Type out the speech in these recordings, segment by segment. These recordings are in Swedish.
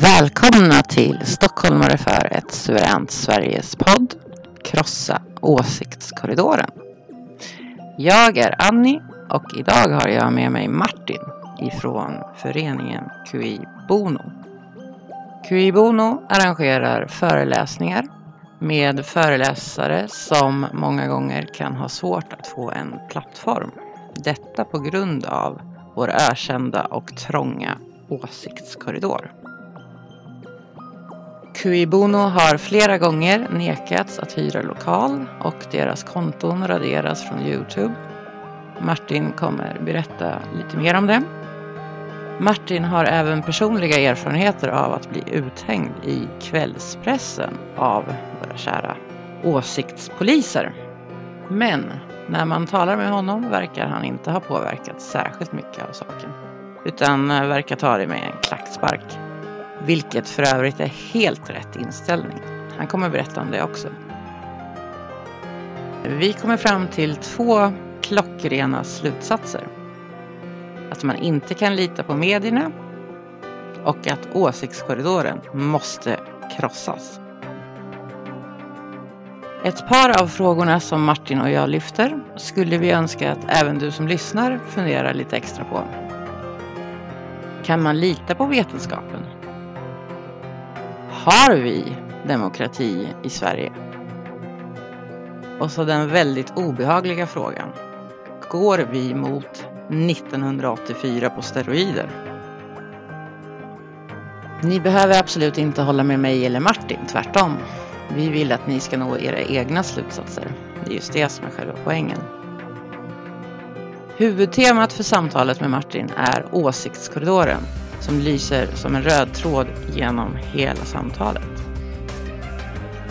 Välkomna till Stockholmare för ett suveränt Sveriges podd Krossa åsiktskorridoren. Jag är Annie och idag har jag med mig Martin ifrån föreningen QI Bono. QI Bono arrangerar föreläsningar med föreläsare som många gånger kan ha svårt att få en plattform. Detta på grund av vår ökända och trånga åsiktskorridor. QI har flera gånger nekats att hyra lokal och deras konton raderas från Youtube. Martin kommer berätta lite mer om det. Martin har även personliga erfarenheter av att bli uthängd i kvällspressen av våra kära åsiktspoliser. Men när man talar med honom verkar han inte ha påverkats särskilt mycket av saken. Utan verkar ta det med en klackspark. Vilket för övrigt är helt rätt inställning. Han kommer berätta om det också. Vi kommer fram till två klockrena slutsatser. Att man inte kan lita på medierna och att åsiktskorridoren måste krossas. Ett par av frågorna som Martin och jag lyfter skulle vi önska att även du som lyssnar funderar lite extra på. Kan man lita på vetenskapen? Har vi demokrati i Sverige? Och så den väldigt obehagliga frågan. Går vi mot 1984 på steroider? Ni behöver absolut inte hålla med mig eller Martin, tvärtom. Vi vill att ni ska nå era egna slutsatser. Det är just det som är själva poängen. Huvudtemat för samtalet med Martin är åsiktskorridoren som lyser som en röd tråd genom hela samtalet.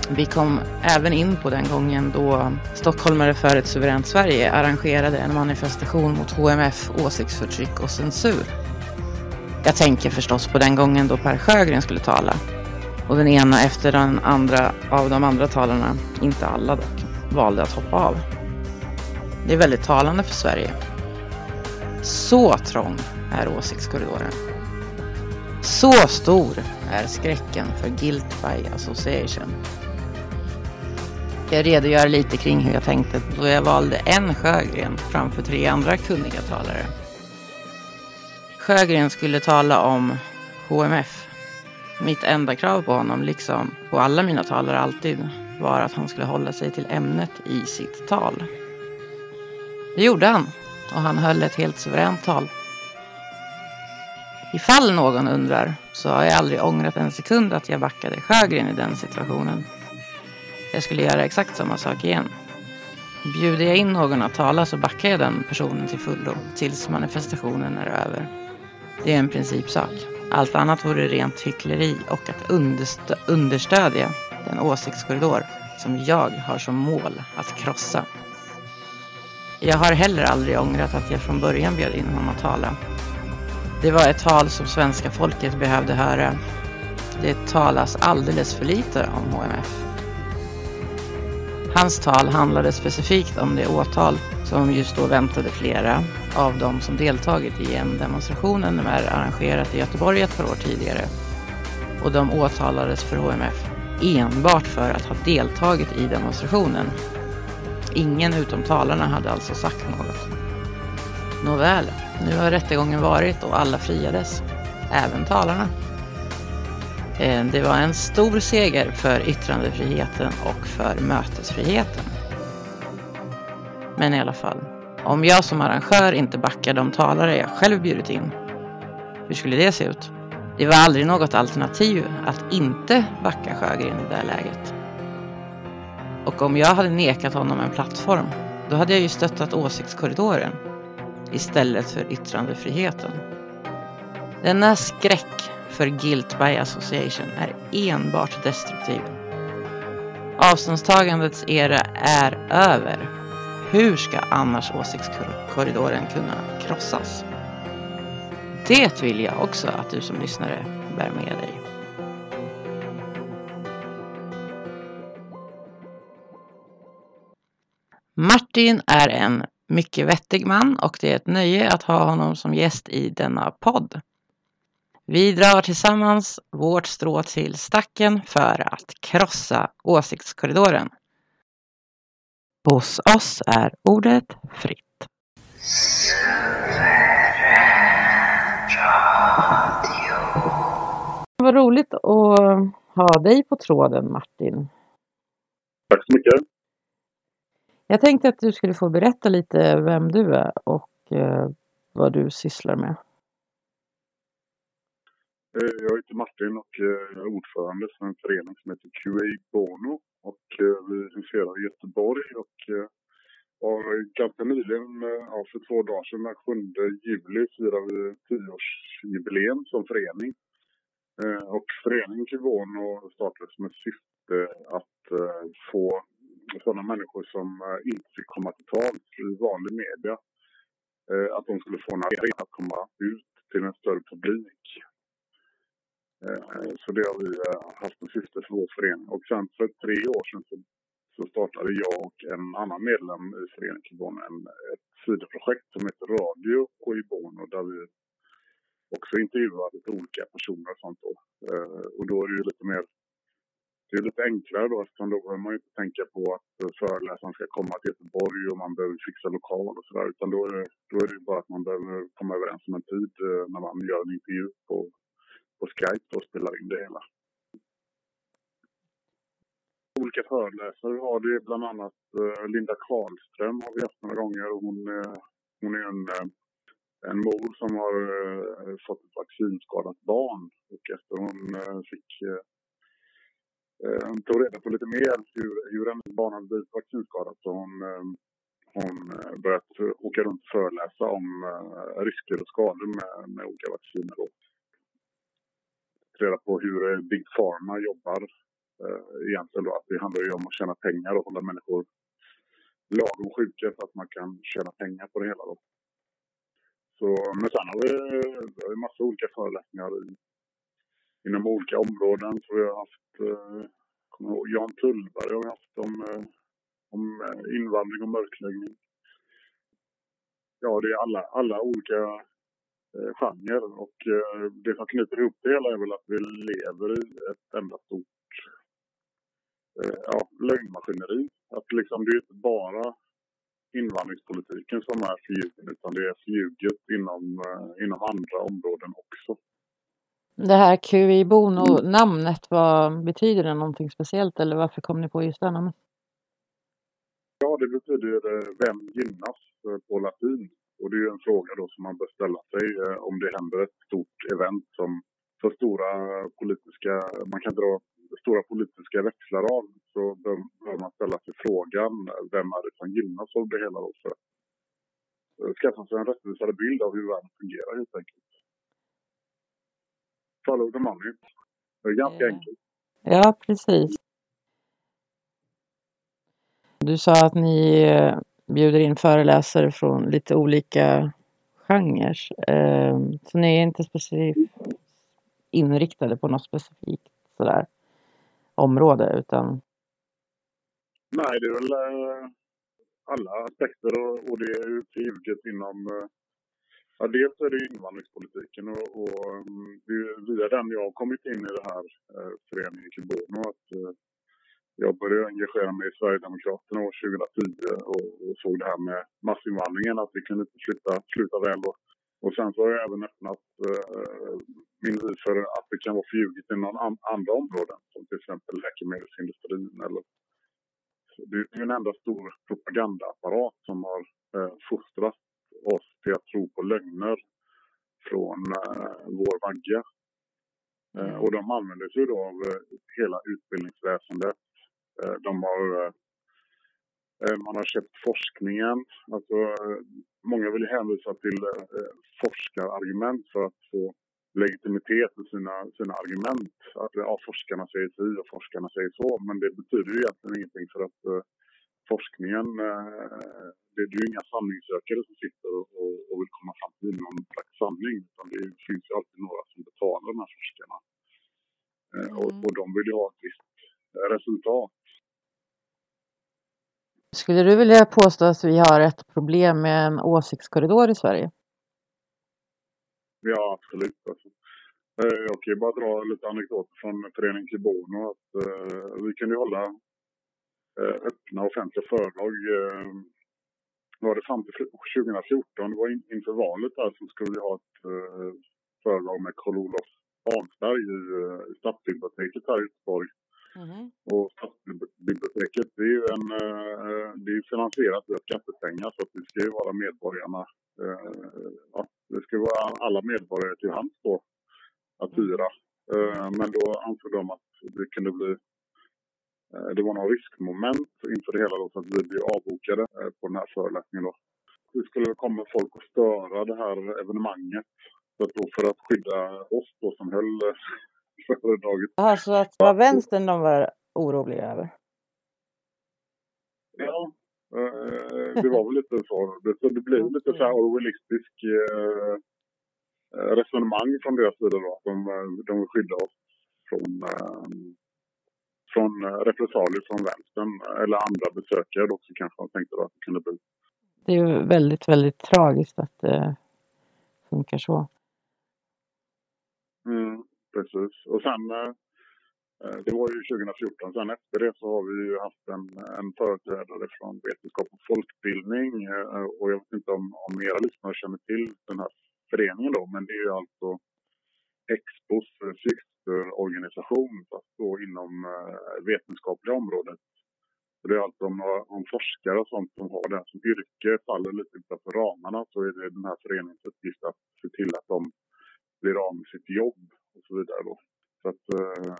Vi kom även in på den gången då Stockholmare för ett suveränt Sverige arrangerade en manifestation mot HMF, åsiktsförtryck och censur. Jag tänker förstås på den gången då Per Sjögren skulle tala. Och den ena efter den andra av de andra talarna, inte alla dock, valde att hoppa av. Det är väldigt talande för Sverige. Så trång är åsiktskorridoren. Så stor är skräcken för guilt by association. Jag redogör lite kring hur jag tänkte då jag valde en Sjögren framför tre andra kunniga talare. Sjögren skulle tala om HMF. Mitt enda krav på honom, liksom på alla mina talare alltid, var att han skulle hålla sig till ämnet i sitt tal. Det gjorde han och han höll ett helt suveränt tal. Ifall någon undrar så har jag aldrig ångrat en sekund att jag backade Sjögren i den situationen. Jag skulle göra exakt samma sak igen. Bjuder jag in någon att tala så backar jag den personen till fullo tills manifestationen är över. Det är en principsak. Allt annat vore rent hyckleri och att understö understödja den åsiktskorridor som jag har som mål att krossa. Jag har heller aldrig ångrat att jag från början bjöd in honom att tala. Det var ett tal som svenska folket behövde höra. Det talas alldeles för lite om HMF. Hans tal handlade specifikt om det åtal som just då väntade flera av de som deltagit i en demonstration som är arrangerat i Göteborg ett par år tidigare. Och de åtalades för HMF enbart för att ha deltagit i demonstrationen. Ingen utom talarna hade alltså sagt något. Nåväl, nu har rättegången varit och alla friades. Även talarna. Eh, det var en stor seger för yttrandefriheten och för mötesfriheten. Men i alla fall, om jag som arrangör inte backar de talare jag själv bjudit in, hur skulle det se ut? Det var aldrig något alternativ att inte backa Sjögren i det läget. Och om jag hade nekat honom en plattform, då hade jag ju stöttat åsiktskorridoren istället för yttrandefriheten. Denna skräck för guilt by association är enbart destruktiv. Avståndstagandets era är över. Hur ska annars åsiktskorridoren kunna krossas? Det vill jag också att du som lyssnare bär med dig. Martin är en mycket vettig man och det är ett nöje att ha honom som gäst i denna podd. Vi drar tillsammans vårt strå till stacken för att krossa åsiktskorridoren. Hos oss är ordet fritt. Vad roligt att ha dig på tråden Martin. Tack så mycket. Jag tänkte att du skulle få berätta lite vem du är och eh, vad du sysslar med. Eh, jag heter Martin och eh, är ordförande för en förening som heter QA Bono. Och eh, vi huserar i Göteborg och har ganska nyligen, ja, för två dagar sedan, den 7 juli, firar vi tioårsjubileum som förening. Och föreningen Kivono startades med syfte att få sådana människor som eh, inte fick komma till tals i vanlig media, eh, att de skulle få en arena att komma ut till en större publik. Eh, så det har vi haft som syfte för vår förening. Och sen för tre år sedan så, så startade jag och en annan medlem i föreningen Kibon ett sidoprojekt som heter Radio Kibono där vi också intervjuar lite olika personer och sånt då. Och då är det ju lite mer det är lite enklare då eftersom då behöver man ju inte tänka på att föreläsaren ska komma till Göteborg och man behöver fixa lokal och sådär. Utan då är, det, då är det ju bara att man behöver komma överens om en tid eh, när man gör en intervju på, på Skype och spelar in det hela. Olika föreläsare har det bland annat eh, Linda Karlström har vi haft några gånger hon, eh, hon är en, en mor som har fått ett vaccinskadat barn och efter hon fick eh, tog reda på lite mer hur, hur hennes barn hade blivit vaccinskadat så hon, ehm, eh, hon börjat eh, åka runt och föreläsa om eh, risker och skador med, med olika vacciner. Hon Reda på hur eh, Big Pharma jobbar eh, egentligen då att det handlar ju om att tjäna pengar och hålla människor lagom sjuka så att man kan tjäna pengar på det hela då. Så, men sen har vi, eh, vi massa olika föreläsningar i, inom olika områden. Så vi har haft, eh, kommer ihåg, Jan Tullberg har vi haft om, eh, om eh, invandring och mörkläggning. Ja, det är alla, alla olika eh, genrer och eh, det som knyter ihop det hela är väl att vi lever i ett enda stort eh, ja, lögnmaskineri. Att liksom, det är inte bara invandringspolitiken som är förljugen utan det är förljuget inom, eh, inom andra områden också. Det här QI Bono-namnet, vad betyder det någonting speciellt eller varför kom ni på just det namnet? Ja, det betyder eh, vem gynnas på latin. Och det är ju en fråga då som man bör ställa sig eh, om det händer ett stort event som för stora politiska, man kan dra stora politiska växlar av så bör, man ställa sig frågan vem är det som gynnas av det hela då för att eh, skaffa sig en rättvisare bild av hur världen fungerar helt enkelt. Follow the money. Det är ganska Ja. enkelt. Ja, precis. Du sa att ni eh, bjuder in föreläsare från lite olika genrer. Eh, Så ni är inte specifikt inriktade på något specifikt sådär område utan Nej, det är väl eh, alla aspekter och, det är ju förljuget inom... Ja, dels är det invandringspolitiken och, och mm, det är via den jag har kommit in i det här eh, föreningen Kibono. Att, eh, jag började engagera mig i Sverigedemokraterna år 2010 och, och såg det här med massinvandringen, att vi kunde inte sluta, sluta väl. Och, och sen så har jag även öppnat eh, min vy för att det kan vara förljuget inom an, andra områden, som till exempel läkemedelsindustrin eller det är ju en enda stor propagandaapparat som har eh, fostrat oss till att tro på lögner från eh, vår vagga. Eh, och de använder sig då av eh, hela utbildningsväsendet. De har, man har köpt forskningen. Alltså, många vill hänvisa till forskarargument för att få legitimitet för sina, sina argument. Att ja, forskarna säger si och forskarna säger så. Men det betyder ju egentligen ingenting för att forskningen, eh, det, det är ju inga sanningssökare som sitter och, och, och vill komma fram till någon slags sanning. Utan det finns ju alltid några som betalar de här forskarna. Eh, och, Mm. och de vill ju ha ett visst eh, resultat. Skulle du vilja påstå att vi har ett problem med en åsiktskorridor i Sverige? Ja, absolut. Alltså. Jag kan ju bara dra lite anekdoter från föreningen Kibono. Att, eh, vi kunde hålla öppna offentliga föredrag. Eh, var det fram till 2014, det var in, inför valet där, så skulle vi ha ett eh, föredrag med Karl-Olof Hansberg i, eh, i Stadsbiblioteket här i Göteborg. Och Stadsbiblioteket det är ju en, eh, det är finansierat via skattepengar så att det ska ju vara medborgarna, eh, ja, det ska vara alla medborgare till hands då att hyra. Eh, Men då ansåg de att det kunde bli, eh, det var några riskmoment inför det hela då så att vi blev avbokade eh, på den här föreläsningen då. Det skulle komma folk och störa det här evenemanget. Så att då för att skydda oss då som höll eh, föredraget Jaha, så att det var vänstern de var oroliga över? Ja, eh, det var väl lite så. Det, så det blev lite så här orwellistisk eh, eh, resonemang från deras sida då. Att de, eh, de vill skydda oss från, eh, från eh, repressalier från vänstern. Eller andra besökare då också kanske de tänkte att det kunde bli. Det är ju väldigt, väldigt tragiskt att det funkar så. Mm, precis. Och sen, eh, eh, det var ju 2014. Sen efter det så har vi ju haft en, en företrädare från vetenskap och folkbildning. eh, Och jag vet inte om, om era lyssnare känner till den här föreningen då, men det är ju alltså Expos eh, systerorganisation fast då inom eh, vetenskapliga området. Så det är alltså om, om forskare och sånt som har det som yrke faller lite utanför ramarna så är det den här föreningens uppgift att se till att de blir av med sitt jobb och så vidare. Då. Så att, eh,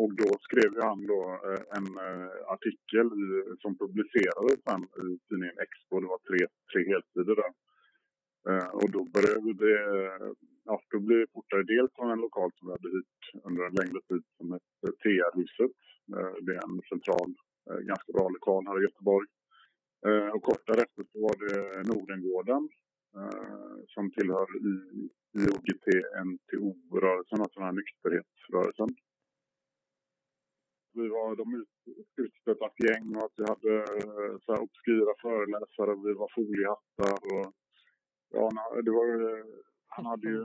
och- då skrev han då eh, en eh, artikel som publicerades sen i tidningen Expo. Det var tre, tre helsidor där. Eh, och då började det, eh, ja, då blev det fortare dels från en lokal som vi hade hyrt under en längre tid som hette TR-huset. Eh, det är en central, ganska bra lokal här i Göteborg. Och kort därefter så var det Nordengården som tillhör IOGT NTO-rörelsen, alltså den här nykterhetsrörelsen. Vi var de utstöttas gäng och att vi hade så här obskyra föreläsare och vi var foliehattar och ja, det var han hade ju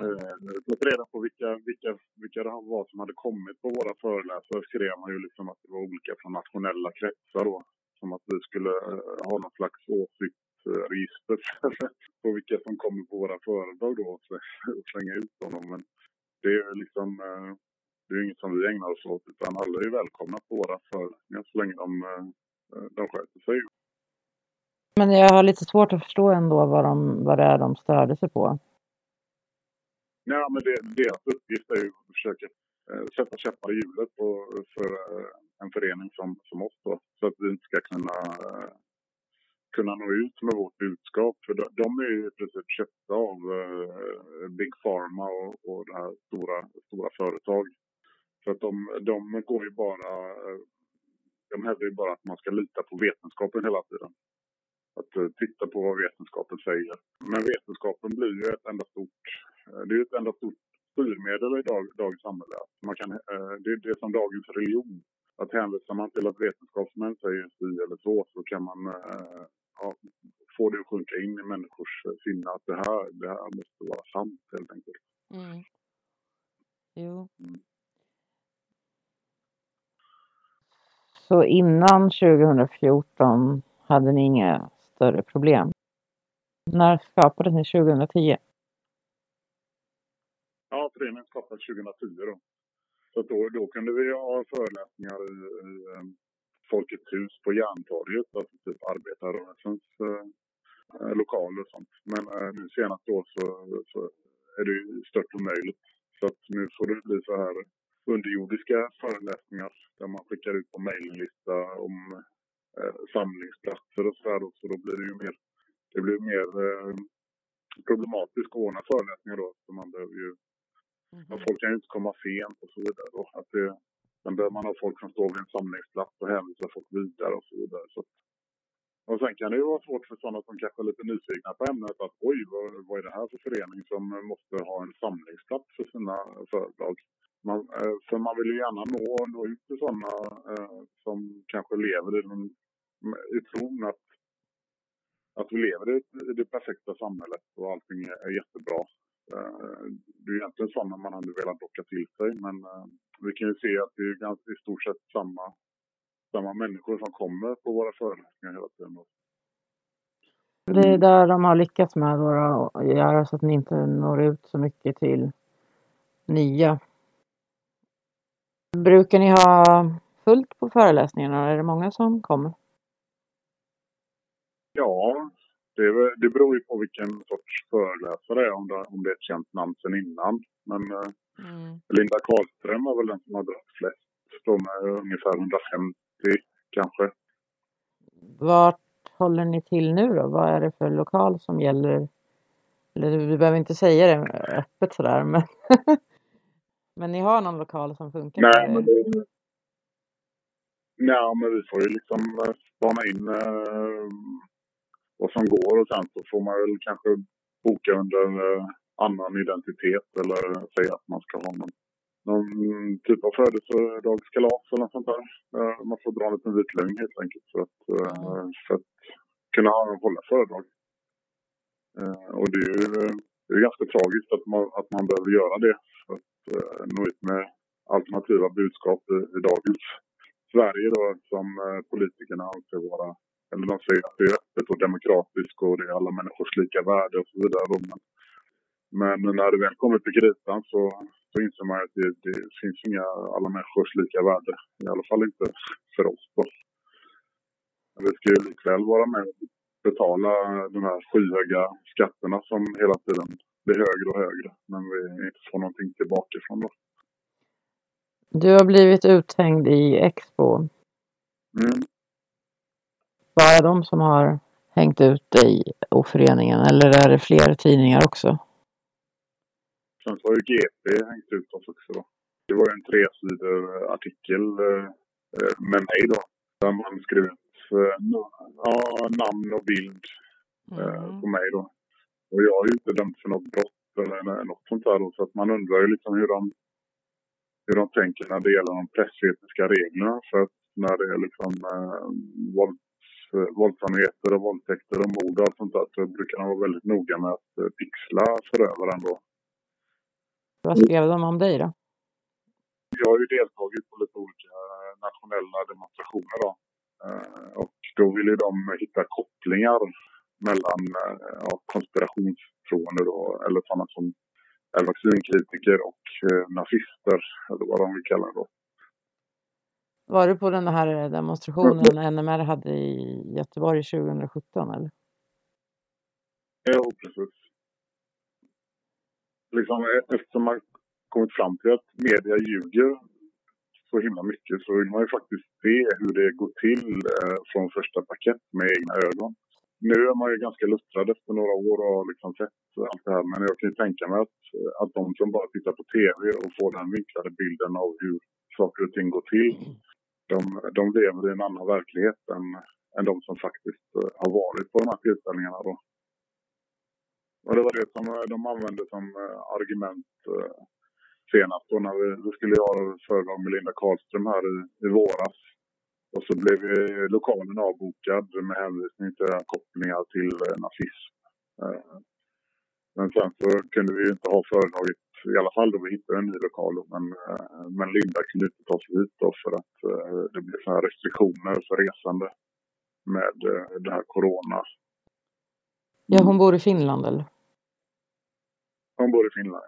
eh, fått reda på vilka, vilka, vilka det var som hade kommit på våra föreläsare. skrev han ju liksom att det var olika från nationella kretsar då. Som att vi skulle eh, ha någon slags åsiktsregister på vilka som kommer på våra föredrag då och slänga ut honom. Men det är liksom eh, det är inget som vi ägnar oss åt utan alla är välkomna på våra föreläsningar så länge de, eh, de sköter sig. Men jag har lite svårt att förstå ändå vad, de, vad det är de störde sig på. Ja, men det, deras uppgift är ju att försöka eh, sätta käppar i hjulet på, för eh, en förening som, som oss då, så att vi inte ska kunna, eh, kunna nå ut med vårt budskap. För de, de är ju i princip köpta av eh, Big Pharma och, och det här stora, stora företag. Så att de, de går ju bara, eh, de hävdar ju bara att man ska lita på vetenskapen hela tiden att uh, titta på vad vetenskapen säger. Men vetenskapen blir ju ett enda stort, uh, det är ett enda stort styrmedel i dag, dagens samhälle. Man kan, uh, det, det är som dagens religion. Att hänvisar man till att vetenskapsmän säger si eller så, så kan man ja, få det att sjunka in i människors sinne att det här, det här måste vara sant helt enkelt. Mm. Jo. Mm. Så innan 2014 hade ni inga större problem. När skapades ni 2010? Ja, föreningen skapades 2010 då. Så då, då kunde vi ha föreläsningar i, i eh, Folkets hus på Järntorget, alltså typ arbetarrörelsens eh, lokaler och sånt. Men eh, nu senast då så, så är det ju stört omöjligt. Så att nu får det bli så här underjordiska föreläsningar där man skickar ut på mejllista om samlingsplatser och så här. Så då blir det ju mer, det blir mer eh, problematiskt att ordna föreläsningar då. Så man behöver ju, mm. folk kan ju inte komma sent och så vidare. Då. Att det, sen behöver man ha folk som står vid en samlingsplats och hänvisar folk vidare och så vidare. Så och sen kan det ju vara svårt för sådana som kanske är lite nyfikna på ämnet att oj, vad, vad är det här för förening som måste ha en samlingsplats för sina företag? Man, eh, för man vill ju gärna nå, nå ut till sådana eh, som kanske lever i den i tron att, att vi lever i det perfekta samhället och allting är jättebra. Eh, det är egentligen sådana man hade velat locka till sig men eh, vi kan ju se att det är ganska, i stort sett samma, samma människor som kommer på våra föreläsningar hela tiden. Mm. Det är där de har lyckats med att göra så att ni inte når ut så mycket till nya. Brukar ni ha fullt på föreläsningarna? Är det många som kommer? Ja, det, det beror ju på vilken sorts föreläsare det är, om det, om det är ett känt namn sen innan. Men eh, mm. Linda Karlström var väl den som har dragit flest. De är ungefär 150 kanske. Vart håller ni till nu då? Vad är det för lokal som gäller? Eller du behöver inte säga det öppet sådär men Men ni har någon lokal som funkar? Nej, men, det, nej, men vi får ju liksom eh, spana in eh, vad som går och sen så får man väl kanske boka under eh, annan identitet eller säga att man ska ha någon, någon typ av födelsedagskalas eller något sånt där. Eh, man får dra en liten vit lögn helt enkelt för att, eh, för att kunna hålla föredrag. Och det är ju det är ganska tragiskt att man, att man behöver göra det för att nå ut med alternativa budskap i, i dagens Sverige då som politikerna anser vara eller de säger att det är öppet och demokratiskt och det är alla människors lika värde och så vidare. Men, men när det väl kommer till kritan så, så inser man att det, det finns inga alla människors lika värde. I alla fall inte för oss då. Vi ska ju likväl vara med och betala de här skyhöga skatterna som hela tiden blir högre och högre. Men vi inte får någonting tillbaka från då. Du har blivit uthängd i Expo. Mm bara de som har hängt ut dig och föreningen eller är det fler tidningar också? Sen så har ju GP hängt ut oss också då. Det var ju en tre sidor artikel eh, med mig då. Där man skrev ut eh, ja, namn och bild eh, Mm. på mig då. Och jag är ju inte dömd för något brott eller något sånt där då. Så att man undrar ju liksom hur de, hur de tänker när det gäller de pressetiska reglerna. För att när det är liksom eh, eh, våldsamheter och våldtäkter och mord och allt sånt där så brukar de vara väldigt noga med att eh, pixla förövaren då. Vad skrev de om dig då? Jag har ju deltagit på lite olika nationella demonstrationer då. Eh, Och då ville de hitta kopplingar mellan eh, ja, konspirationstroende då, eller sådana som är vaccinkritiker och eh, nazister, eller vad de vill kalla det då. Var du på den här demonstrationen NMR hade i Göteborg 2017 eller? Jo, precis. Liksom, eh, eftersom man kommit fram till att media ljuger så himla mycket så vill man ju faktiskt se hur det går till eh, från första paket med egna ögon. Nu är man ju ganska luttrad efter några år och har liksom sett allt det här. Men jag kan ju tänka mig att, att de som bara tittar på tv och får den vinklade bilden av hur saker och ting går till. De, de lever i en annan verklighet än, än de som faktiskt eh, har varit på de här tillställningarna. Då. Och det var det som eh, de använde som eh, argument senast då när vi, vi skulle göra föredrag med Linda Karlström här i, i våras. Och så blev lokalen avbokad med hänvisning till kopplingar till nazism. Men sen så kunde vi ju inte ha föredraget, i alla fall då vi hittade en ny lokal. Men, eh, men Linda kunde inte ta sig hit då för att eh, det blev så här restriktioner för resande med eh, det här corona. Ja, hon bor i Finland eller? Hon bor i Finland.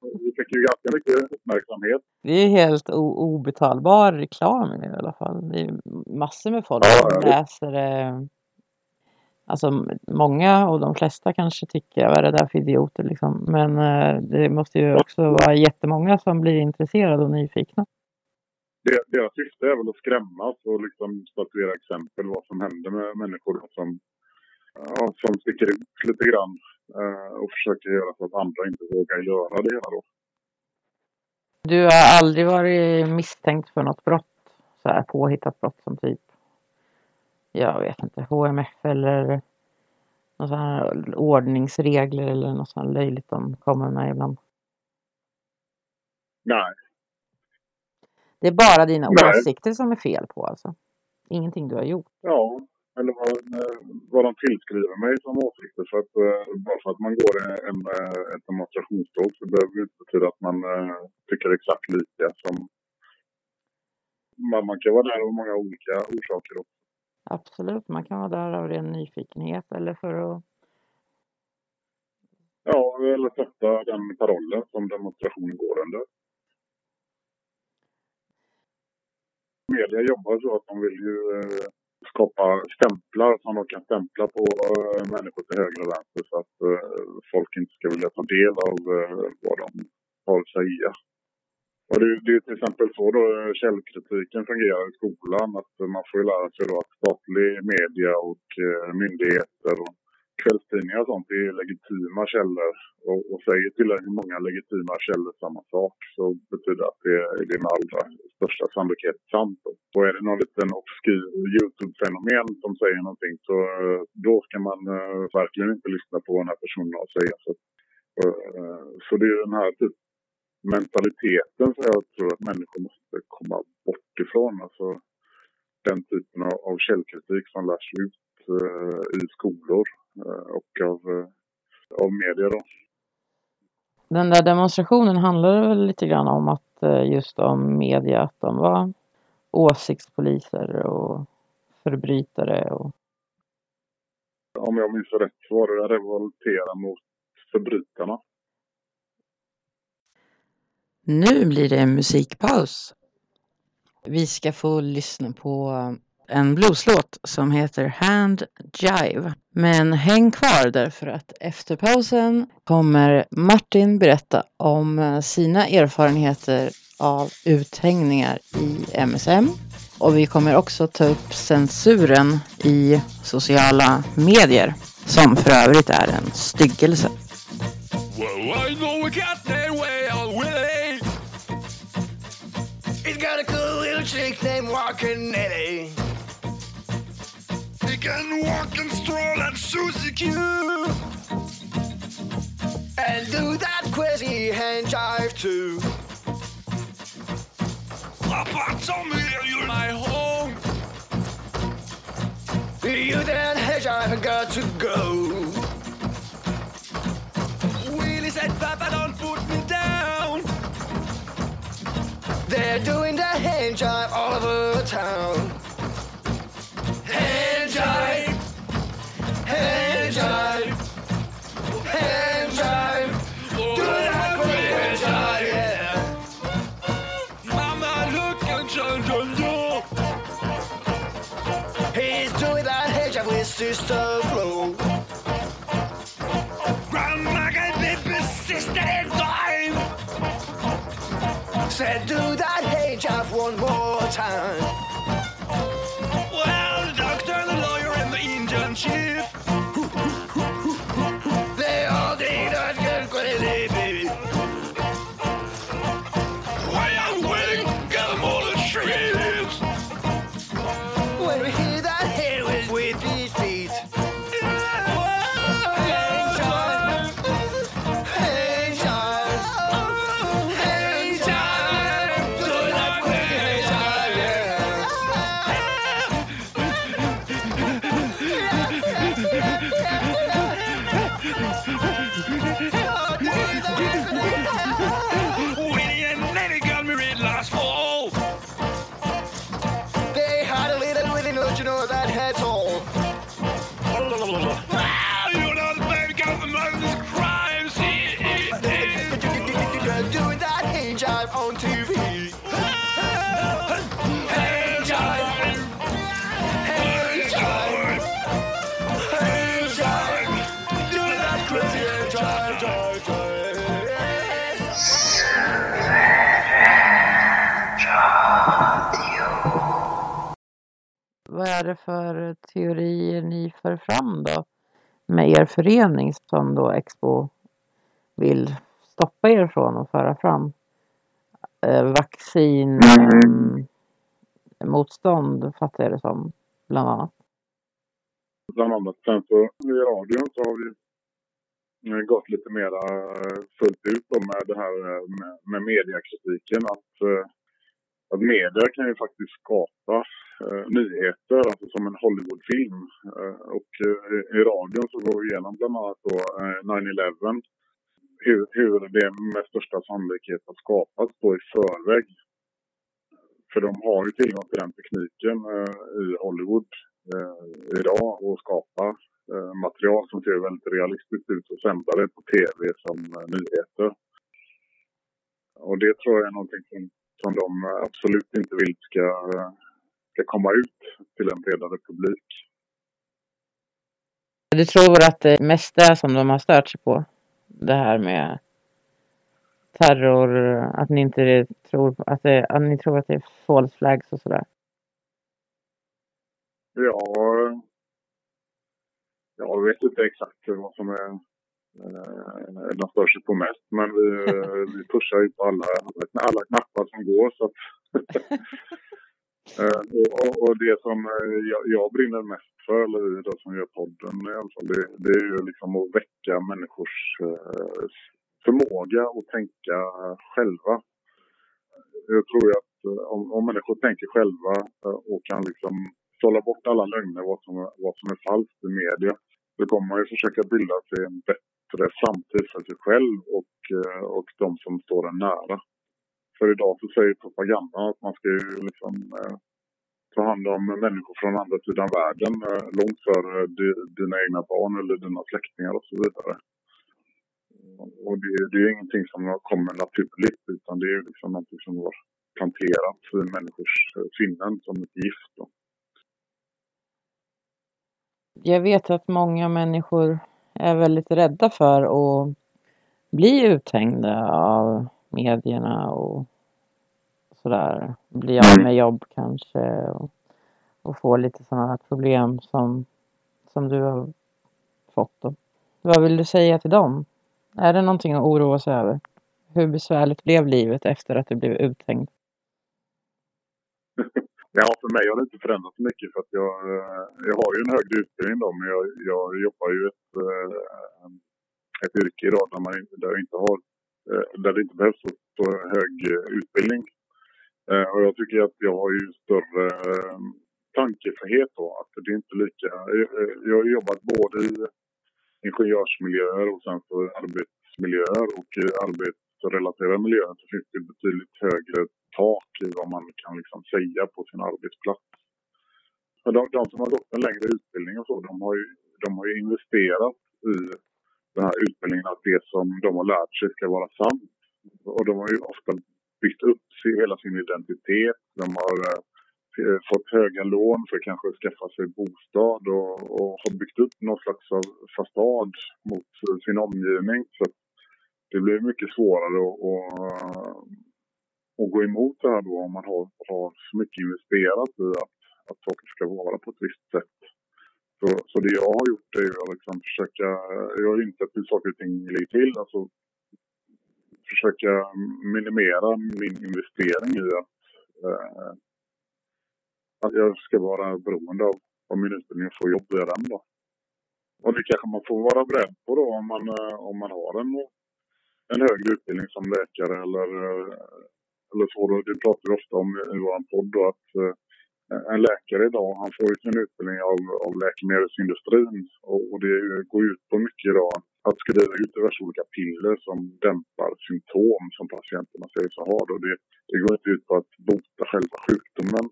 Vi fick ju ganska mycket uppmärksamhet. Det är helt obetalbar reklam i alla fall. Det är massor med folk som ja. läser det. Alltså många och de flesta kanske tycker vad är det där för idioter liksom. Men eh, det måste ju också vara jättemånga som blir intresserade och nyfikna. Det- Deras syfte är väl att skrämmas och liksom statuera exempel vad som händer med människor som, ja, som sticker ut lite grann eh, och försöker göra så att andra inte vågar göra det hela då. Du har aldrig varit misstänkt för något brott? Så här påhittat brott som typ, jag vet inte, HMF eller sån här ordningsregler eller något sånt löjligt de kommer med ibland. Nej, Det är bara dina Nej. åsikter som är fel på alltså. Ingenting du har gjort. ja, eller vad, vad de tillskriver mig som åsikter. För att, eh, bara för att man går en, eh, ett demonstrationståg så behöver det inte betyda att man eh, tycker exakt lika som man, man kan vara där av många olika orsaker. Också. Absolut, man kan vara där av ren nyfikenhet eller för att... Ja, eller sätta den parollen som demonstrationen går under. Media jobbar så att de vill ju eh, skapa stämplar som de kan stämpla på eh, människor till höger och vänster så att eh, folk inte ska vilja ta del av vad de har att säga. Och det, det är till exempel så då källkritiken fungerar i skolan. Att man får ju lära sig då att statlig media och eh, myndigheter och kvällstidningar och sånt är legitima källor. Och, och säger tillräckligt många legitima källor samma sak så betyder det att det är det med allra största sannolikhet sant. Och är det någon liten obskyr Youtube-fenomen som säger någonting så eh, då ska man eh, verkligen inte lyssna på vad den här personen har att säga. Så, eh, eh så det är den här typen mentaliteten som jag tror att människor måste komma bort ifrån. Alltså den typen av, av källkritik som lärs ut eh, i skolor eh, och av, eh, av media. Då. Den där demonstrationen handlade väl lite grann om att eh, just om media, att de var åsiktspoliser och förbrytare och Om jag minns rätt var det revoltera mot förbrytarna. Nu blir det en musikpaus. Vi ska få lyssna på en blueslåt som heter Hand Jive. Men häng kvar därför att efter pausen kommer Martin berätta om sina erfarenheter av uthängningar i MSM. Och vi kommer också ta upp censuren i sociala medier som för övrigt är en styggelse. Well, Walking Nelly. He can walk and stroll at Susie Q. And do that crazy hand jive too. Papa told me you're my home. You then hedge I've got to go. Willie said, Papa, don't put me They're doing the hand jive all over town. Hand jive, hand jive, hand jive. Do that quick hand jive, yeah. Mama, look at John John. He's doing that hand jive with Sister Flo. Grandma and baby sister and dime. Said do jive one more time. För teorier ni för fram då? Med er förening som då Expo vill stoppa er från att föra fram? Eh, vaccin eh, motstånd fattar jag det som, bland annat. bland annat. Sen så i radion så har vi eh, gått lite mera eh, fullt ut då med det här eh, med, med mediakritiken. Att, eh, att media kan ju faktiskt skapa eh, nyheter, alltså som en Hollywoodfilm. Eh, och eh, i radion så går vi igenom bland annat då eh, 9-11. Hur, hur det med största sannolikhet har skapats då i förväg. För de har ju tillgång till den tekniken eh, i Hollywood eh, idag och skapa eh, material som ser väldigt realistiskt ut och sända det på tv som eh, nyheter. Och det tror jag är någonting som, som de absolut inte vill ska, eh, ska komma ut till en bredare publik. Du tror att det mesta som de har stört sig på, det här med terror, att ni inte tror att, det, att ni tror att det är false flags och sådär? Ja, jag vet inte exakt vad som är eh, de stör sig på mest. Men vi, eh, vi pushar ju på alla, alla knappar som går. Så att Eh, och, och det som eh, jag, jag brinner mest för, eller då som gör podden i alla fall, det, det är ju liksom att väcka människors eh, förmåga att tänka själva. Jag tror ju att eh, om, om människor tänker själva eh, och kan liksom sålla bort alla lögner, vad som, är- vad som är falskt i media, så kommer man ju försöka bilda sig en bättre framtid för sig själv och, eh, och de som står en nära. För idag så säger propagandan att man ska ju liksom eh, ta hand om människor från andra sidan världen eh, långt före dina egna barn eller dina släktingar och så vidare. Och det, det är ju ingenting som kommer naturligt utan det är ju liksom någonting som har planterats i människors eh, sinnen som ett gift. Då. Jag vet att många människor är väldigt rädda för att bli uthängda av medierna och sådär. Bli av med jobb kanske och, och få lite sådana här problem som, som du har fått. Då. Vad vill du säga till dem? Är det någonting att oroa sig över? Hur besvärligt blev livet efter att du blev uthängd? Ja, för mig har det inte förändrats mycket för att jag, eh, jag har ju en högre utbildning då, men jag, jag jobbar ju ett, eh, ett yrke idag där, man, där, jag inte har, eh, där det inte behövs så, hög utbildning. Och jag tycker att jag har ju större tankefrihet då. Att det är inte lika... Jag har jobbat både i ingenjörsmiljöer och sen arbetsmiljöer och i arbetsrelaterade miljöer så finns det betydligt högre tak i vad man kan liksom säga på sin arbetsplats. de, de som har gått en längre utbildning och så, de har ju, de har ju investerat i den här utbildningen att det som de har lärt sig ska vara sant. Och de har ju ofta byggt upp hela sin identitet. De har eh, fått höga lån för att kanske skaffa sig bostad och, och har byggt upp någon slags av fasad mot sin omgivning. Så det blir mycket svårare att, och gå emot det här då om man har, har så mycket investerat i att, att saker ska vara på ett visst sätt. Så, så det jag har gjort är att liksom försöka, jag har insett hur saker och ting ligger till. Alltså försöka minimera min investering i att, eh, att jag ska vara beroende av, om min utbildning och få jobb i den då. Och det kanske man får vara beredd på då om man, eh, om man har en, en högre utbildning som läkare eller eh, eller så. Då, det pratar vi ofta om eh, i vår podd då, att eh, en läkare idag, han får ju sin utbildning av, av läkemedelsindustrin och, och det går ut på mycket idag att skriva ut diverse olika piller som dämpar symptom som patienterna säger sig ha. Det, det går inte ut på att bota själva sjukdomen.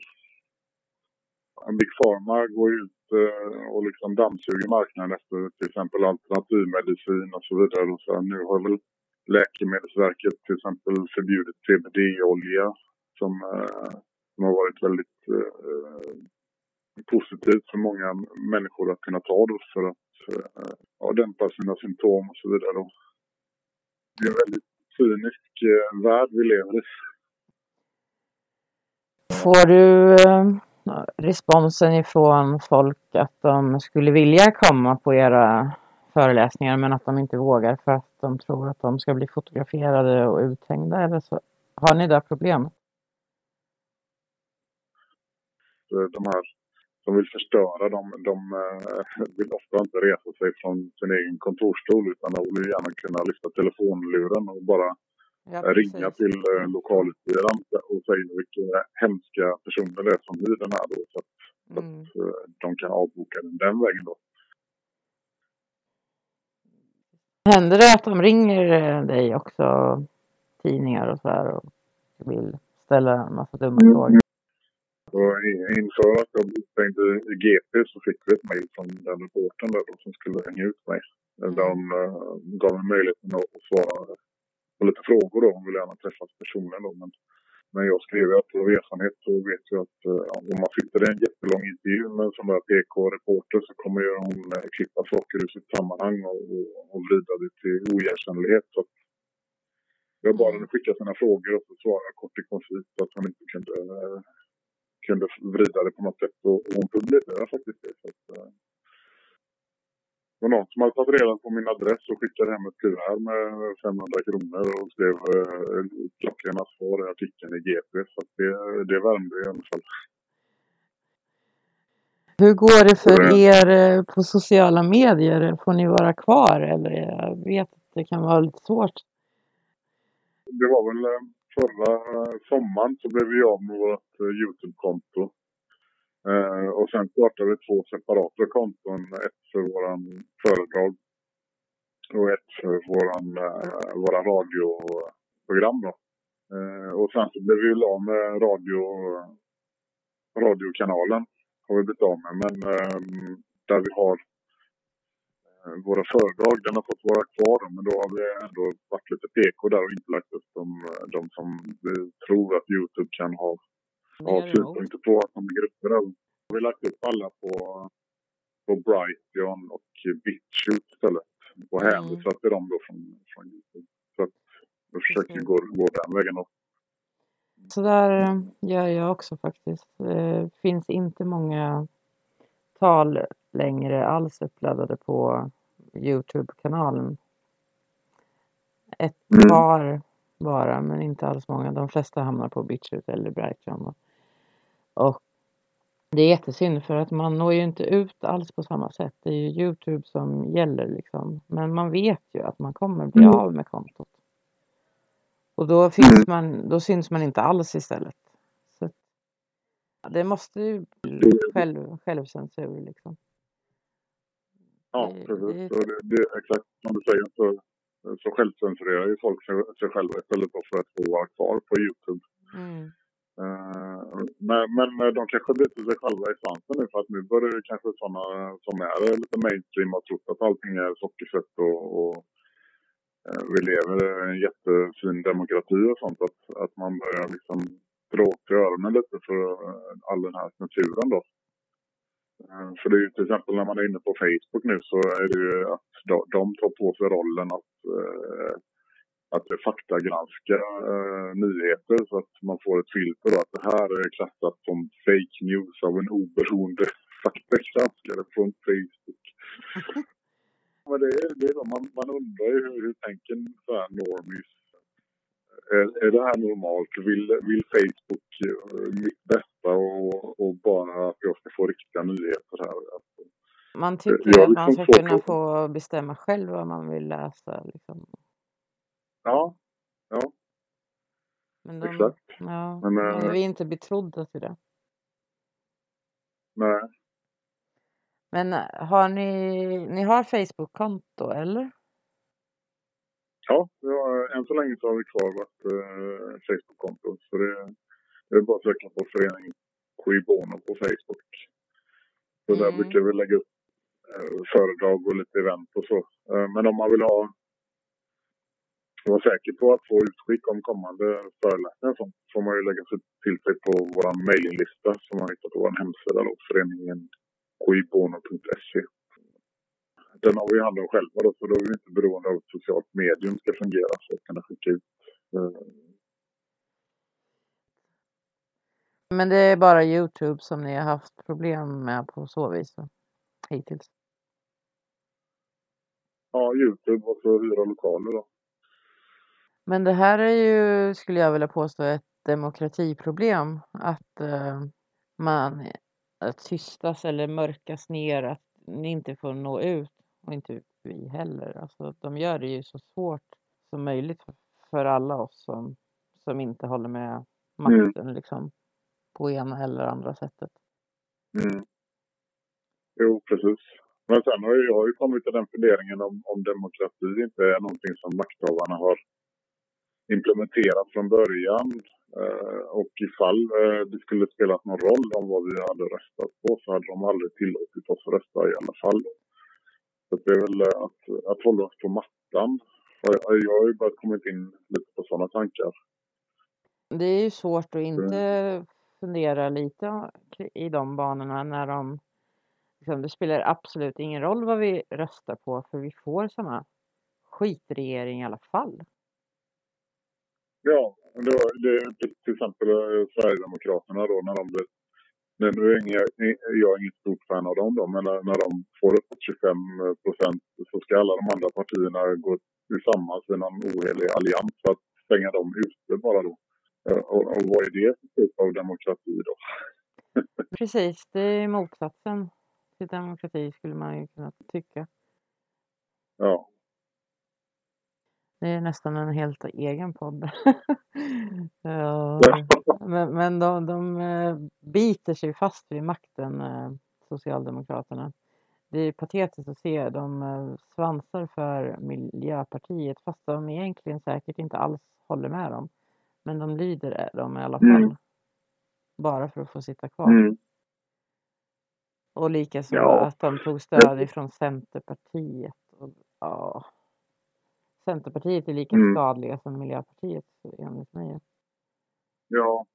En Big Pharma går ut eh, och liksom dammsuger marknaden efter till exempel alternativmedicin och så vidare. Och så nu har väl Läkemedelsverket till exempel förbjudit CBD-olja som, eh, som har varit väldigt eh, positivt för många människor att kunna ta då för att eh, ja, dämpa sina symptom och så vidare. Då. Det är en väldigt cynisk eh, värld vi lever i. Får du eh, responsen ifrån folk att de skulle vilja komma på era föreläsningar men att de inte vågar för att de tror att de ska bli fotograferade och uthängda eller så har ni det problemet? De här som vill förstöra, de, de eh, vill ofta inte resa sig från sin egen kontorsstol utan de vill gärna kunna lyfta telefonluren och bara ja, ringa till eh, lokaluthyraren och säga vilka hemska personer det är som hyr den här då så att, mm. att eh, de kan avboka den den vägen då. Händer det att de ringer eh, dig också, tidningar och så här och vill ställa en massa dumma mm. frågor? Och inför att jag blev stängd i GP så fick vi ett mejl från den reportern där som skulle ringa ut mig. Mm. De uh, gav mig möjligheten att svara på lite frågor då. Hon ville gärna träffas personligen då. Men, när jag skrev att av erfarenhet så vet jag att om man sitter i en jättelång intervju med en sån där PK-reporter så kommer ju hon uh, klippa saker ur sitt sammanhang och, och, och vrida det till oigenkännlighet. Så jag bad henne skicka sina frågor och så svara kort och koncist att hon inte kunde eh, kunde vrida det på något sätt och, hon publicerade faktiskt det. Så att, eh, det var någon som hade tagit reda på min adress och skickade hem ett kuvert med 500 kronor och skrev eh, klockrena svar i artikeln i GP. Så det, det värmde i alla fall. Hur går det för er eh, på sociala medier? Får ni vara kvar eller jag vet att det kan vara lite svårt? Det var väl eh, förra sommaren så blev vi av med vårt eh, Youtube-konto. Eh, och sen startade vi två separata konton. Ett för våran föredrag och ett för våran, eh, våra radioprogram. Då. Eh, och sen så blev vi av med radio, radiokanalen. Har vi blivit av med. Men eh, där vi har eh, våra föredrag, den har fått vara kvar men då har vi ändå varit lite PK där och inte lagt upp de, eh, de som vi tror att Youtube kan ha, ha synpunkter på, att de är grupper där. Vi har lagt upp alla på, på Brighton och BitChute istället och mm. hänvisat till dem då från, från Youtube. Så att vi försöker gå, gå den vägen då. Så där gör jag också faktiskt. Det finns inte många tal längre alls uppladdade på Youtube-kanalen. Ett mm. par bara, men inte alls många. De flesta hamnar på Bitchute eller Brighton. Och Det är jättesynd för att man når ju inte ut alls på samma sätt. Det är ju Youtube som gäller liksom. Men man vet ju att man kommer bli Mm. av med kontot. Och då, finns man, då syns man inte alls istället. Så det måste ju bli själv, självcensur liksom. Ja, precis. det- det, det, exakt som du säger så, så självcensurerar ju folk sig, sig själva istället för att få vara kvar på Youtube. Mm. Eh, men, men de kanske biter sig själva i svansen nu för att nu börjar det kanske sådana som är lite mainstream och trott att allting är sockerfett och, och eh, vi lever i en jättefin demokrati och sånt. Att, att man börjar liksom dra åt öronen lite för all den här censuren då. Eh, för det är ju till exempel när man är inne på Facebook nu så är det ju att de, de tar på sig rollen att, eh, att faktagranska eh, nyheter så att man får ett filter då att det här är klassat som fake news av en oberoende faktagranskare från Facebook. Men det är, det är då, man, man undrar ju hur, hur tänker så här normies? Är, är det här normalt? Vill, vill Facebook eh, mitt bästa och, och bara att jag ska få riktiga nyheter här? Man tycker jag ju har att man liksom ska svårt kunna få bestämma själv vad man vill läsa. Liksom. Ja, ja, Men, de, exakt. ja, Men, men eh, vi är inte betrodda till det. Nej. Men eh, har ni, ni har Facebook-konto eller? Ja, ja, än så länge så har vi kvar vårt eh, Facebook-konto. Så det, det är bara att söka på föreningen Quibono på Facebook. Så där Mm. brukar vi lägga upp eh, föredrag och lite event och så. Eh, men om man vill ha vara säker på att få utskick om kommande föreläsningar sånt får man ju lägga sig till sig på vår mailinglista som man hittar på vår hemsida då, föreningen quibono.se. Den har vi hand om själva då, så då är vi inte beroende av att socialt medium ska fungera för att kunna skicka ut. eh, Men det är bara Youtube som ni har haft problem med på så vis hittills? Ja, Youtube och så hyra lokaler då. Men det här är ju, skulle jag vilja påstå, ett demokratiproblem. Att eh, man att tystas eller mörkas ner, att ni inte får nå ut och inte vi heller. Alltså, de gör det ju så svårt som möjligt för, alla oss som, som inte håller med makten liksom, på ena eller andra sättet. Mm. Jo, precis. Men sen har ju jag ju kommit till den funderingen om, om demokrati inte är någonting som makthavarna har implementerat från början. Eh, och ifall eh, det skulle spelat någon roll om vad vi hade röstat på så hade de aldrig tillåtit oss att rösta i alla fall. Så det är väl eh, att, att hålla oss på mattan. Jag har ju börjat kommit in lite på sådana tankar. Det är ju svårt att inte fundera lite i de banorna när de liksom, det spelar absolut ingen roll vad vi röstar på för vi får samma skitregering i alla fall. Ja, det, var- det, till exempel eh, Sverigedemokraterna då när de blir nu är inga, jag är inget stort fan av dem då, men när, när de får upp 25 procent så ska alla de andra partierna gå tillsammans i någon ohelig allians för att stänga dem ute bara då. Eh, Och, och vad är det för typ av demokrati då? Precis, det är motsatsen till demokrati skulle man ju kunna tycka. Ja, Det är nästan en helt egen podd. ja, men men de, de eh, biter sig fast vid makten, eh, Socialdemokraterna. Det är patetiskt att se. De eh, svansar för Miljöpartiet fast de egentligen säkert inte alls håller med dem. Men de lyder dem i alla fall. Mm. Bara för att få sitta kvar. mm. Och likaså Ja. att de tog stöd ifrån Centerpartiet. Och, ja. Centerpartiet är lika Mm. skadliga som Miljöpartiet enligt mig. ja.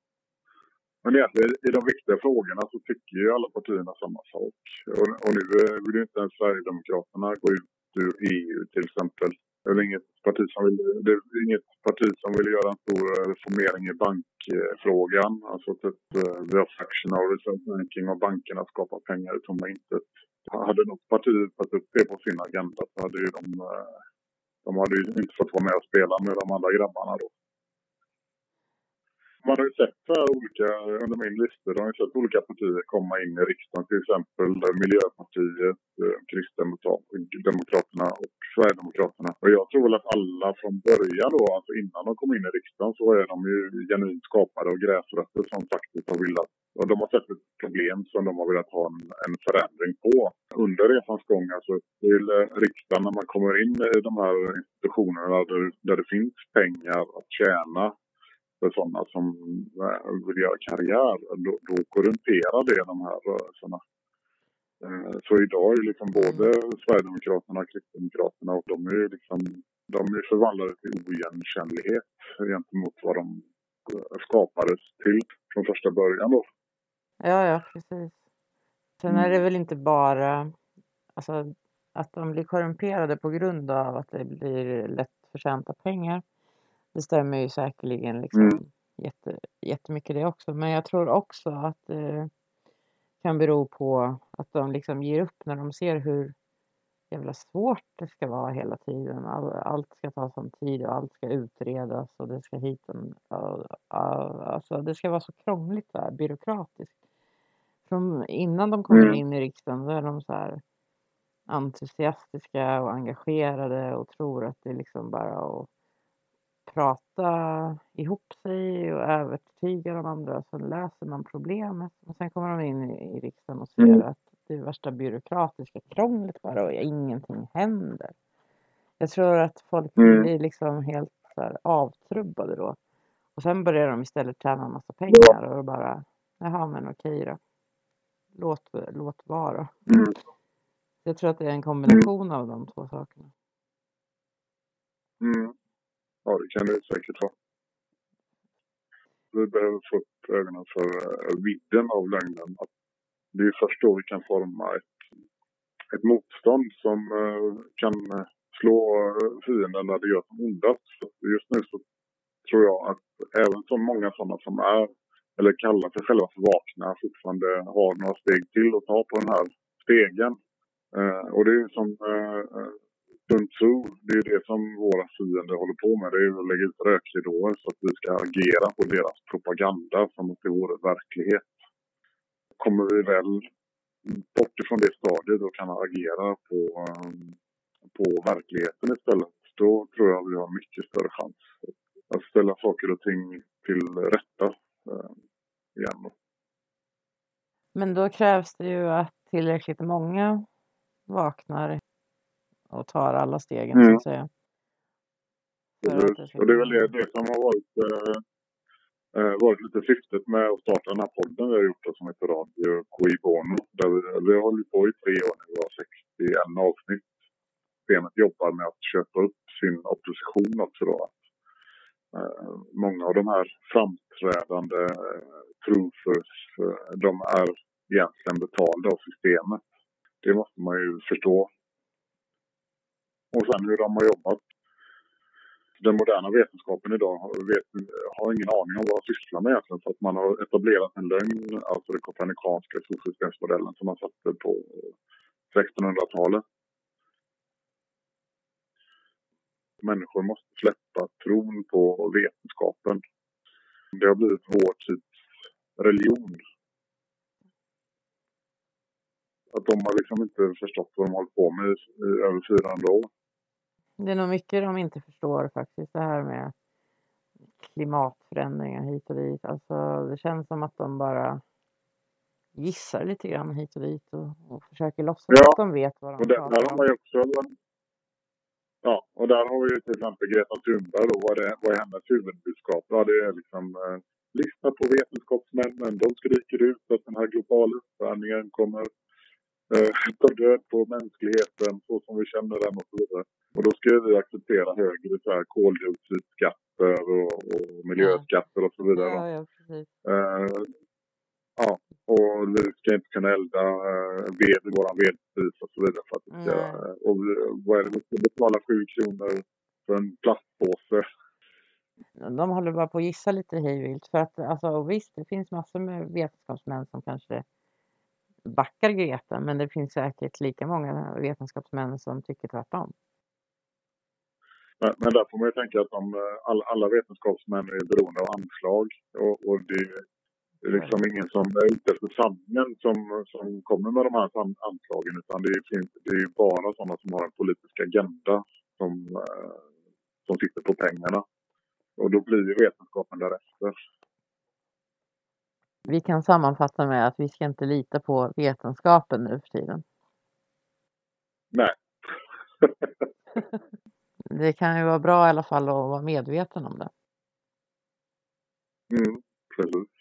Men egentligen i de viktiga frågorna så tycker ju alla partierna samma sak. Och, och nu eh, vill ju inte ens Sverigedemokraterna gå ut ur EU till exempel. Det är inget parti som vill, det är inget parti som vill göra en stor eh, reformering i bankfrågan. Alltså typ eh, vi har fractional reserve banking och bankerna skapar pengar i tomma intet. Hade något parti tagit upp det på sin agenda så hade ju de, eh, de hade ju inte fått vara med och spela med de andra grabbarna då. man har ju sett så här olika, under min lista, har ju sett olika partier komma in i riksdagen. Till exempel Miljöpartiet, eh, Kristdemokraterna och Sverigedemokraterna. Och jag tror väl att alla från början då, alltså innan de kom in i riksdagen, så är de ju genuint skapade av gräsrötter som faktiskt har velat och de har sett ett problem som de har velat ha en, en förändring på. Under resans gång, alltså till riksdagen, när man kommer in i de här institutionerna där, där det finns pengar att tjäna för sådana som eh, vill göra karriär, då, då korrumperar det de här rörelserna. Eh, så idag är liksom både Sverigedemokraterna och Kristdemokraterna och de är liksom de är förvandlade till oigenkännlighet gentemot vad de skapades till från första början då. Ja, ja, precis. Sen är det väl inte bara alltså, att de blir korrumperade på grund av att det blir lätt förtjänta pengar. Det stämmer ju säkerligen liksom Mm. jätte, jättemycket det också. Men jag tror också att det kan bero på att de liksom ger upp när de ser hur jävla svårt det ska vara hela tiden. All, allt ska ta sån tid och allt ska utredas och det ska hit och, och, och alltså det ska vara så krångligt där, byråkratiskt. Från innan de kommer Mm. in i riksdagen så är de så här entusiastiska och engagerade och tror att det är liksom bara att prata ihop sig och övertyga de andra. Sen löser man problemet och sen kommer de in i, i riksdagen och ser Mm. att det är värsta byråkratiska krånglet bara och ingenting händer. Jag tror att folk Mm. blir liksom helt så avtrubbade då. Och sen börjar de istället tjäna en massa pengar och bara, jaha men okej då. Låt, låt vara. Mm. Jag tror att det är en kombination av de två sakerna. Mm. Ja, det kan det säkert vara. Vi behöver få upp ögonen för eh, vidden av lögnen. Att det är först då vi kan forma ett, ett motstånd som eh, kan eh, slå fienden där det gör som ondast. Just nu så tror jag att även så många sådana som är, eller kallar sig själva för vakna, fortfarande har några steg till att ta på den här stegen. Eh, och det är ju som eh, eh Sun Tzu, det är det som våra fiender håller på med. Det är ju att lägga ut rökridåer så att vi ska agera på deras propaganda som att det vore verklighet. Kommer vi väl bort ifrån det stadiet och kan agera på, eh, på verkligheten istället, då tror jag vi har mycket större chans att ställa saker och ting till rätta igen. Men då krävs det ju att tillräckligt många vaknar och tar alla stegen så Mm. att säga. För att det ska Och det är väl det, det som har varit, eh, eh, varit lite syftet med att starta den här podden vi har gjort som heter Radio KI Bono. Där vi, vi har hållit på i tre år nu och har 61 avsnitt. Systemet jobbar med att köpa upp sin opposition också då. Eh, många av de här framträdande eh, truthers, eh, de är egentligen betalda av systemet. Det måste man ju förstå. Och sen hur de har jobbat den moderna vetenskapen idag har, vet, har ingen aning om vad de sysslar med egentligen. För att man har etablerat en lögn, alltså den kopernikanska solsystemsmodellen som man satte på 1600-talet. Människor måste släppa tron på vetenskapen. Det har blivit vår tids religion. Att de har liksom inte förstått vad de hållit på med i, i över 400 år. Det är nog mycket de inte förstår faktiskt. Det här med klimatförändringar hit och dit. Alltså det känns som att de bara gissar lite grann hit och dit och, och försöker låtsas Ja. att de vet vad de Och där, där pratar har om. ju också... Ja, och där har vi ju till exempel Greta Thunberg då. Vad, det, vad är hennes huvudbudskap? Ja, det är liksom... Eh, lyssna på vetenskapsmännen. De skriker ut att den här globala uppvärmningen kommer eh, ta död på mänskligheten så som vi känner den och så vidare. Och då ska vi acceptera högre så här, koldioxidskatter och, och miljöskatter och så vidare. Ja, ja. Eh, och vi ska inte kunna elda eh, ved i våran vedspis och så vidare. För att det ska, och vad är det, vi ska betala sju kronor för en plastpåse. De håller bara på att gissa lite hejvilt. För att alltså, och visst, det finns massor med vetenskapsmän som kanske backar Greta. Men det finns säkert lika många vetenskapsmän som tycker tvärtom. Men, men där får man ju tänka att de, eh, alla, alla vetenskapsmän är beroende av anslag. Och, och det, det är liksom ingen som är ute efter sanningen som, som kommer med de här anslagen. Utan det är, det är bara sådana som har en politisk agenda som, eh, som sitter på pengarna. Och då blir ju vetenskapen därefter. Vi kan sammanfatta med att vi ska inte lita på vetenskapen nu för tiden. Nej. det kan ju vara bra i alla fall att vara medveten om det. Mm, precis.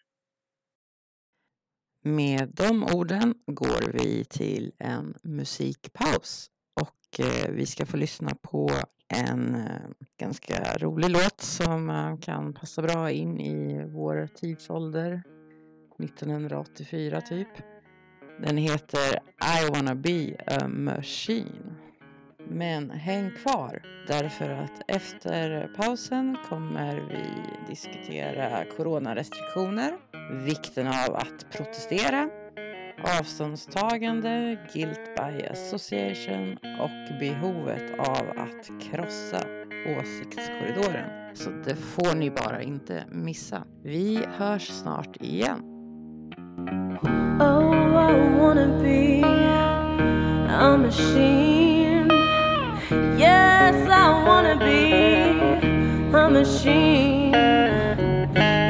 Med de orden går vi till en musikpaus och eh, vi ska få lyssna på en eh, ganska rolig låt som eh, kan passa bra in i vår tidsålder 1984 typ. Den heter I wanna be a machine. Men häng kvar därför att efter pausen kommer vi diskutera coronarestriktioner, vikten av att protestera, avståndstagande, guilt by association och behovet av att krossa åsiktskorridoren. Så det får ni bara inte missa. Vi hörs snart igen. Oh, I wanna be a machine Yes, I wanna be a machine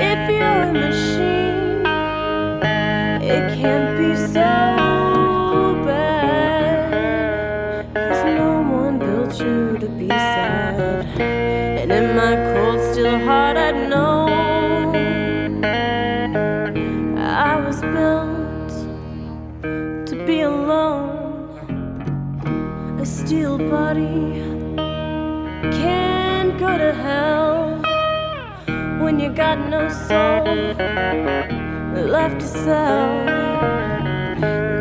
If you're a machine built you to be sad And in my cold still heart I know I was built to be alone. A steel body can't go to hell when you got no soul left to sell.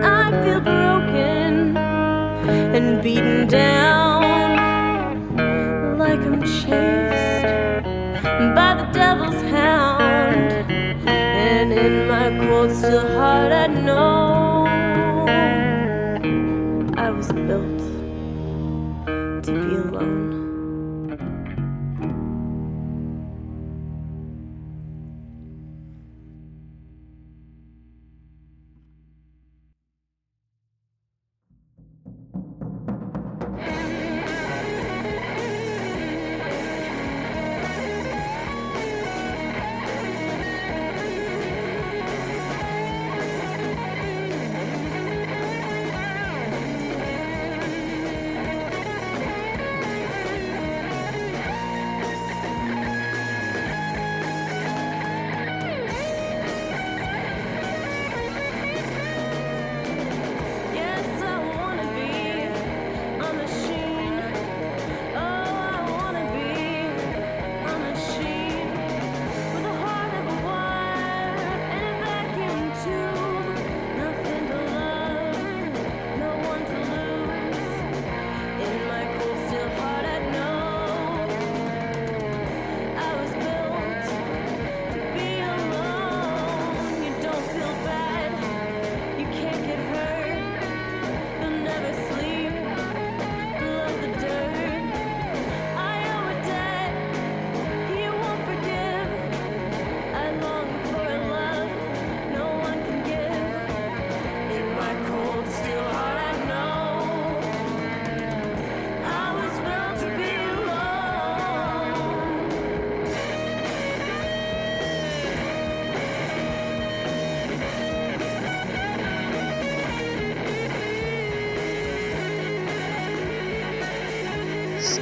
I feel broken and beaten down chased by the devil's hound. And in my cold, still heart, I know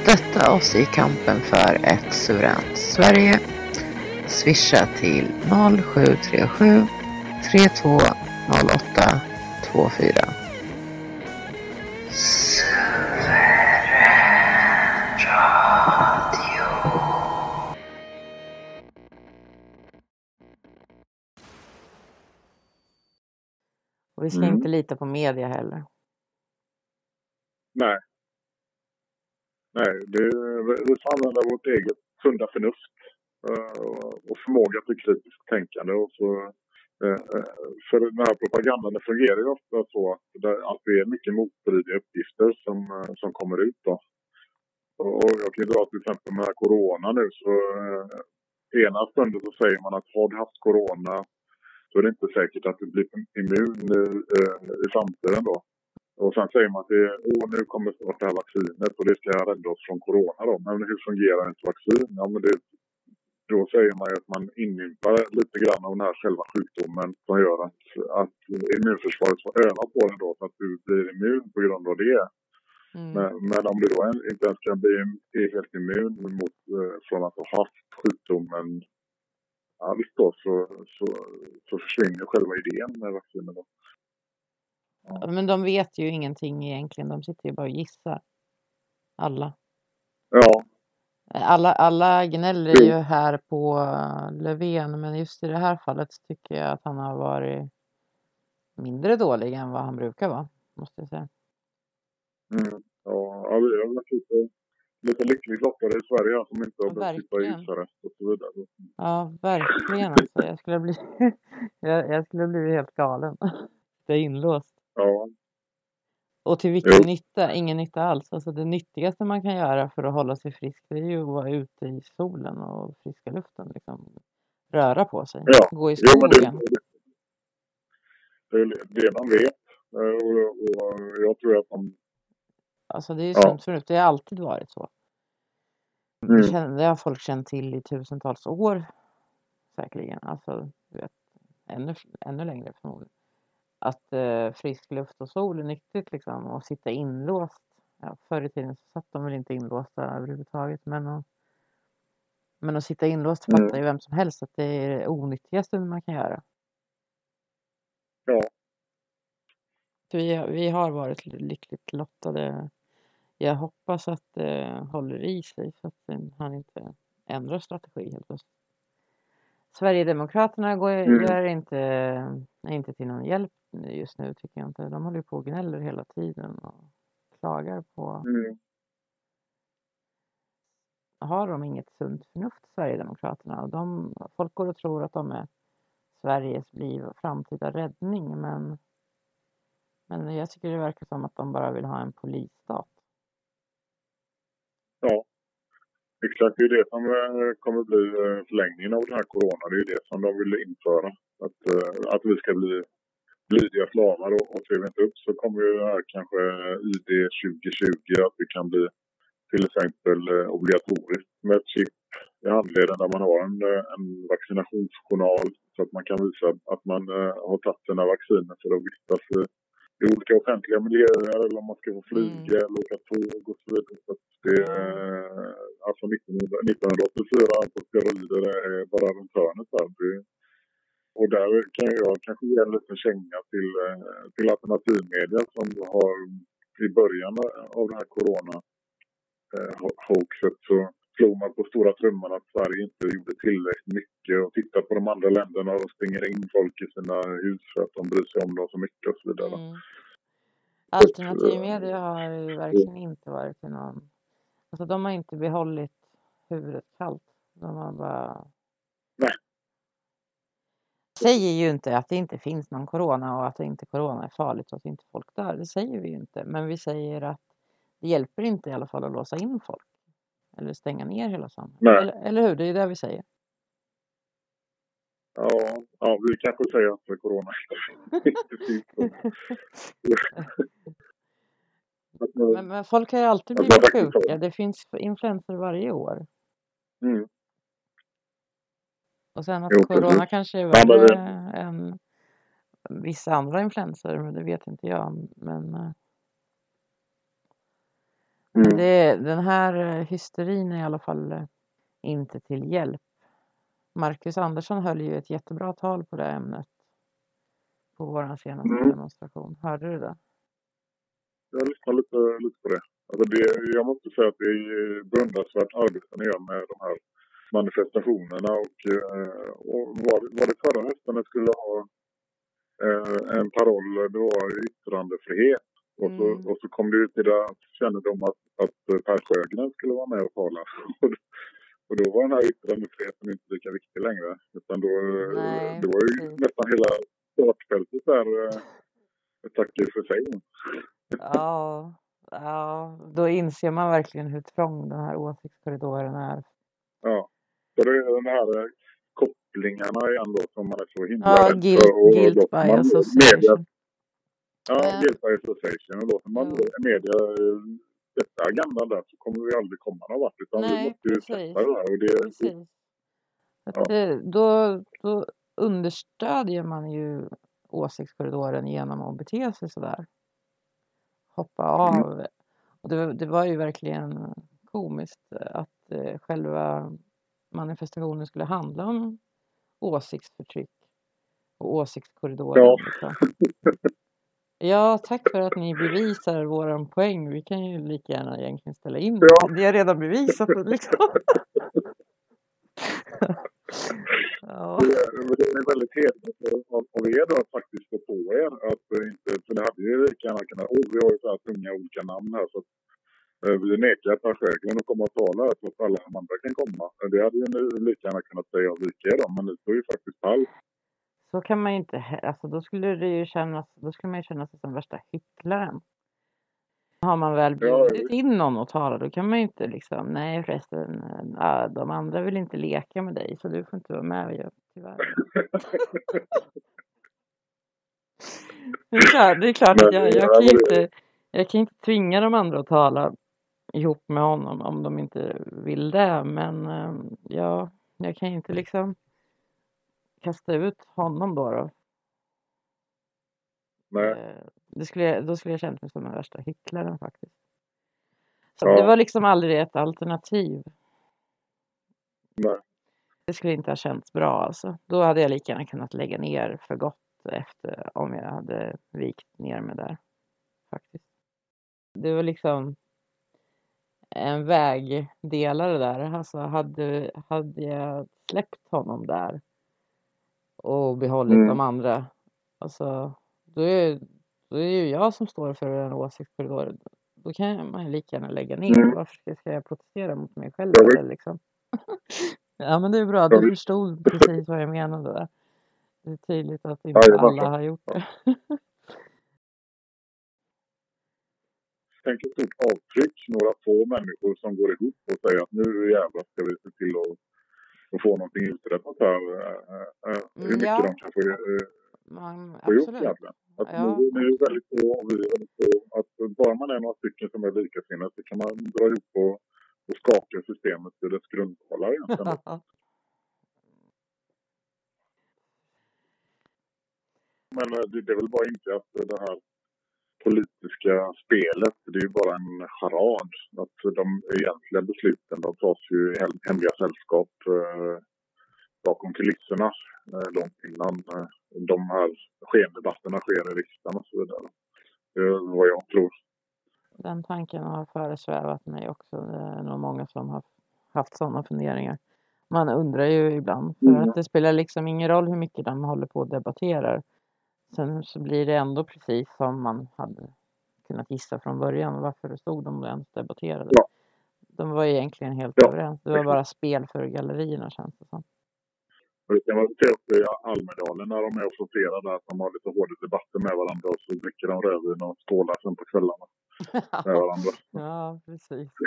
Stötta oss i kampen för ett suveränt Sverige. Swisha till 0737 3208 24. Och vi ska Mm. inte lita på media heller. Nej. Nej, det, vi får använda vårt eget sunda förnuft eh, och förmåga till kritiskt tänkande. Och så, eh, eh för den här propagandan fungerar ju ofta så att det, att det är mycket motstridiga uppgifter som, eh, som kommer ut. Då. Och jag kan ju dra till exempel med corona nu så eh, ena stunden så säger man att har du haft corona så är det inte säkert att du blir immun i, i framtiden då. Och sen säger man att Åh, nu kommer snart det här vaccinet och det ska rädda oss från corona då. Men hur fungerar ett vaccin? Ja, men det, då säger man ju att man inympar lite grann av den här själva sjukdomen som gör att, att immunförsvaret får öva på den då så att du blir immun på grund av det. Mm. Men, men om du då inte ens kan bli är helt immun mot, eh, från att ha haft sjukdomen alls då så, så, så försvinner själva idén med vaccinet. Då. Men de vet ju ingenting egentligen. De sitter ju bara och gissar. Alla. Ja, Alla, alla gnäller ju här på eh, Löfven, men just i det här fallet tycker jag att han har varit mindre dålig än vad han brukar vara, måste jag säga. mm, ja, vi har varit lite, lite lyckligt lottade i Sverige som inte har behövt sitta i husarrest och så vidare. Ja, verkligen alltså. Jag skulle bli, jag, jag skulle bli helt galen. Det är inlåst. Ja, Och till vilken Jo. nytta? Ingen nytta alls. Alltså det nyttigaste man kan göra för att hålla sig frisk det är ju att vara ute i solen och friska luften. Liksom. Röra på sig. Ja. Gå i jo men det, skogen. det, det man vet. Eh, Och, och jag tror att de... Alltså det är ju Ja. sunt förnuft. Det har alltid varit så. Mm. Det, har folk känt till i tusentals år. Säkerligen. Alltså, du vet, ännu, ännu längre förmodligen. Att eh, frisk luft och sol är nyttigt liksom. Och sitta inlåst. Ja, förr i tiden så satt de väl inte inlåsta överhuvudtaget. Men att, men att sitta inlåst Mm. fattar ju vem som helst att det är det onyttigaste man kan göra. Ja, vi, vi har varit lyckligt lottade. Jag hoppas att det håller i sig så att den- han inte ändrar strategi helt plötsligt. Sverigedemokraterna går, Mm. gör inte, är inte till någon hjälp just nu tycker jag inte. De håller på och gnäller hela tiden och klagar på. mm, Har de inget sunt förnuft Sverigedemokraterna? De, folk går och tror att de är Sveriges liv och framtida räddning men men jag tycker det verkar som att de bara vill ha en polisstat. ja. Exakt, det är det som eh, kommer bli eh, förlängningen av den här corona. Det är det som de vill införa. Att, eh, att vi ska bli lydiga slavar och, och vi inte upp så kommer ju här kanske ID 2020 att det kan bli till exempel eh, obligatoriskt med ett chip i handleden där man har en, eh, en vaccinationsjournal så att man kan visa att man eh, har tagit sina vacciner för att vistas i, i olika offentliga miljöer eller om man ska få flyga eller åka tåg och så vidare. Så att det, alltså 1900 1984 på steroider är bara runt hörnet där. Det, och där kan jag kanske ge en liten känga till, eh, till alternativmedia som har i början av det här corona eh, ho- hoaxet så slog man på stora trumman att Sverige inte gjorde tillräckligt mycket och titta på de andra länderna och stänger in folk i sina hus för att de bryr sig om dem så mycket och så vidare. Mm. Alternativ media har ju verkligen inte varit till någon... Alltså de har inte behållit huvudet kallt. De har bara... Nej. Säger ju inte att det inte finns någon corona och att inte corona är farligt och att inte folk dör. Det säger vi ju inte. Men vi säger att det hjälper inte i alla fall att låsa in folk. Eller stänga ner hela samhället. Eller, eller hur? Det är det vi säger. Ja, ja, vi kanske säger att corona inte finns. Att, eh, Men, men folk ju alltid blivit sjuka. Det finns influenser varje år. mm, Och sen att Jo, corona precis. kanske är Ja, värre det- än vissa andra influenser, men det vet inte jag. Men eh, mm, det, den här eh, hysterin är i alla fall eh, inte till hjälp. Marcus Andersson höll ju ett jättebra tal på det ämnet på vår senaste Mm. demonstration. Hörde du det? jag lyssnar lite, lite på det. Alltså det. Jag måste säga att det är beundransvärt arbete ni gör med de här manifestationerna och, eh, och var, var det förra hösten det skulle ha eh, en paroll, det var yttrandefrihet. Och så, Mm. och så kom det till deras kännedom att, att Per Sjögren skulle vara med och tala. Och då var den här yttrandefriheten inte lika viktig längre. Utan då, Nej, det var ju precis. nästan hela startfältet där eh, tackar för sig. Ja, Ja, då inser man verkligen hur trång den här åsiktskorridoren är. Ja. Så det är den här eh, kopplingarna igen då som man är så himla Ja, rädd guilt, för. Och guilt by man media, association. ja, Eh. guilt by association. Och låter man Jo. media eh, sätta agendan där så kommer vi aldrig komma någon vart. Utan vi Nej, måste ju precis. släppa det där. Och det, Precis. Att Ja. det, då, då understödjer man ju åsiktskorridoren genom att bete sig sådär. Hoppa Mm. av. Och det, det var ju verkligen komiskt att eh, själva manifestationen skulle handla om åsiktsförtryck och åsiktskorridoren. Ja. Liksom. Ja, tack för att ni bevisar våran poäng. Vi kan ju lika gärna egentligen ställa in. Ja. Det är redan bevisat. Liksom. ja. Det är- väldigt hederligt av av er då att faktiskt stå på er. Att eh, inte, för det hade ju lika gärna kunnat... Oh, vi har ju så här tunga olika namn här. Så att, eh, nekar Per Sjögren att komma och tala så att alla de andra kan komma. Eh, Det hade ju lika gärna kunnat säga av er då, men ni står ju faktiskt pall. Så kan man ju inte, alltså då skulle det ju kännas, då skulle man ju känna sig som värsta hycklaren. Har man väl bjudit in någon att tala då kan man ju inte liksom, nej förresten, äh, de andra vill inte leka med dig så du får inte vara med ju, tyvärr. Det är klart, det är klart att jag, ja, jag kan ju inte, jag kan inte tvinga de andra att tala ihop med honom om de inte vill det men eh, ja, jag kan ju inte liksom kasta ut honom då. då. Nej. Eh, Det skulle, jag- då skulle jag känt mig som den värsta hycklaren faktiskt. Så Ja. det var liksom aldrig ett alternativ. Nej. Det skulle inte ha känts bra alltså. Då hade jag lika gärna kunnat lägga ner för gott efter om jag hade vikt ner mig där. Faktiskt. Det var liksom en vägdelare där. Alltså hade, hade jag släppt honom där och behållit Mm. de andra. Alltså, då är, då är ju jag som står för en åsiktskorridor. Då kan man ju lika gärna lägga ner. Mm. Varför ska- jag protestera mot mig själv? Eller liksom? ja men det är bra, du förstod precis vad jag menade där. Det är tydligt att inte det alla har gjort det. Tänk ett avtryck, några få människor som går ihop och säger att nu jävlar ska vi se till att, att få någonting uträttat här. Eh, eh, Hur Mm, mycket ja. de kan få, Man, få absolut. egentligen. Att Ja. ni, ni är väldigt få och vi är väldigt få. Att bara man är några stycken som är likasinnade så kan man dra ihop och, och skaka systemet till dess grundvalar egentligen. Men eh, det, det är väl bara inte att det här politiska spelet, det är ju bara en charad. Att de egentliga besluten, de tas ju i hem- hemliga sällskap eh, bakom kulisserna eh, långt innan eh, de här skendebatterna sker i riksdagen och så vidare. Det är vad jag tror. Den tanken har föresvävat mig också. Det är nog många som har haft sådana funderingar. Man undrar ju ibland, för Mm. att det spelar liksom ingen roll hur mycket de håller på och debatterar. Sen så blir det ändå precis som man hade kunnat gissa från början. Varför stod de ens debatterade? Ja. De var egentligen helt Ja, överens. Det var bara spel för gallerierna känns det som. Och det kan man se upp i Almedalen när de är sorterar där, att de har lite hårda debatter med varandra och så dricker de rödvin och skålar sen på kvällarna med varandra. Ja, precis.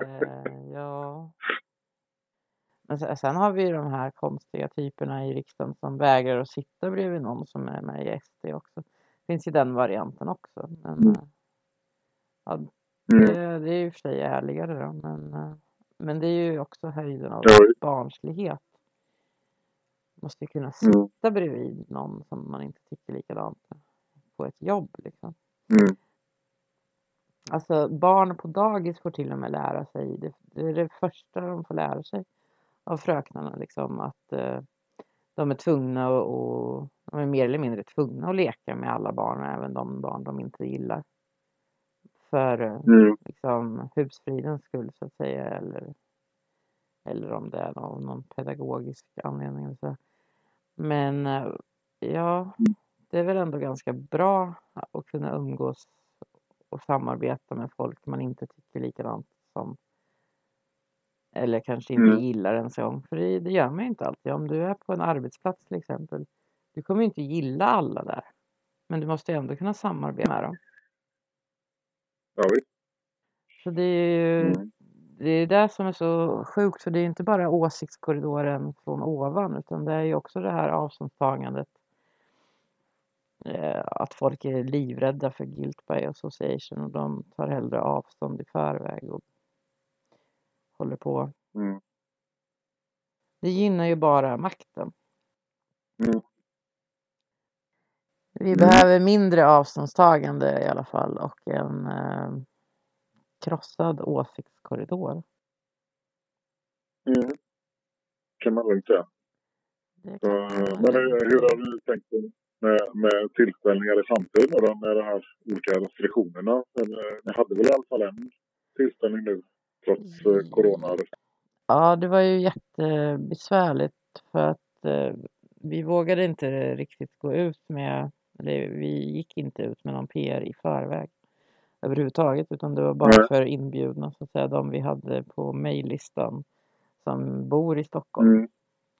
Eh, ja. Men sen, har vi ju de här konstiga typerna i riksdagen som vägrar att sitta bredvid någon som är med i SD också. Finns ju den varianten också. Men, Mm. eh, ja, Mm. det, det är ju för sig ärligare då. Men, eh, men det är ju också höjden av barnslighet. Måste ju kunna Mm. sitta bredvid någon som man inte tycker likadant på ett jobb liksom. Mm. Alltså barn på dagis får till och med lära sig, det, det är det första de får lära sig av fröknarna liksom att eh, de är tvungna och, de är mer eller mindre tvungna att leka med alla barn, även de barn de inte gillar. För eh, Mm. liksom husfridens skull så att säga eller, eller om det är av någon pedagogisk anledning. Så. Men eh, ja, det är väl ändå ganska bra att kunna umgås och samarbeta med folk man inte tycker likadant som. Eller kanske inte Mm. gillar ens gång. För det, det gör man ju inte alltid. Om du är på en arbetsplats till exempel. Du kommer ju inte gilla alla där. Men du måste ju ändå kunna samarbeta med dem. Ja, visst. Så det är ju Mm. det är det som är så sjukt, för det är inte bara åsiktskorridoren från ovan, utan det är ju också det här avståndstagandet. Eh, att folk är livrädda för guilt by association och de tar hellre avstånd i förväg och håller på. Mm. Det gynnar ju bara makten. Mm. Vi Mm. behöver mindre avståndstagande i alla fall och en eh, krossad åsiktskorridor. Mm. Kan man lugnt säga. Man Men lugnt hur, har du tänkt med, med tillställningar i framtiden då, med de här olika restriktionerna? Eller, Ni hade väl i alla fall en tillställning nu trots eh, corona? Ja, det var ju jättebesvärligt för att eh, vi vågade inte riktigt gå ut med, eller vi gick inte ut med någon PR i förväg överhuvudtaget utan det var bara Nej. för inbjudna så att säga, de vi hade på mejllistan som bor i Stockholm Mm.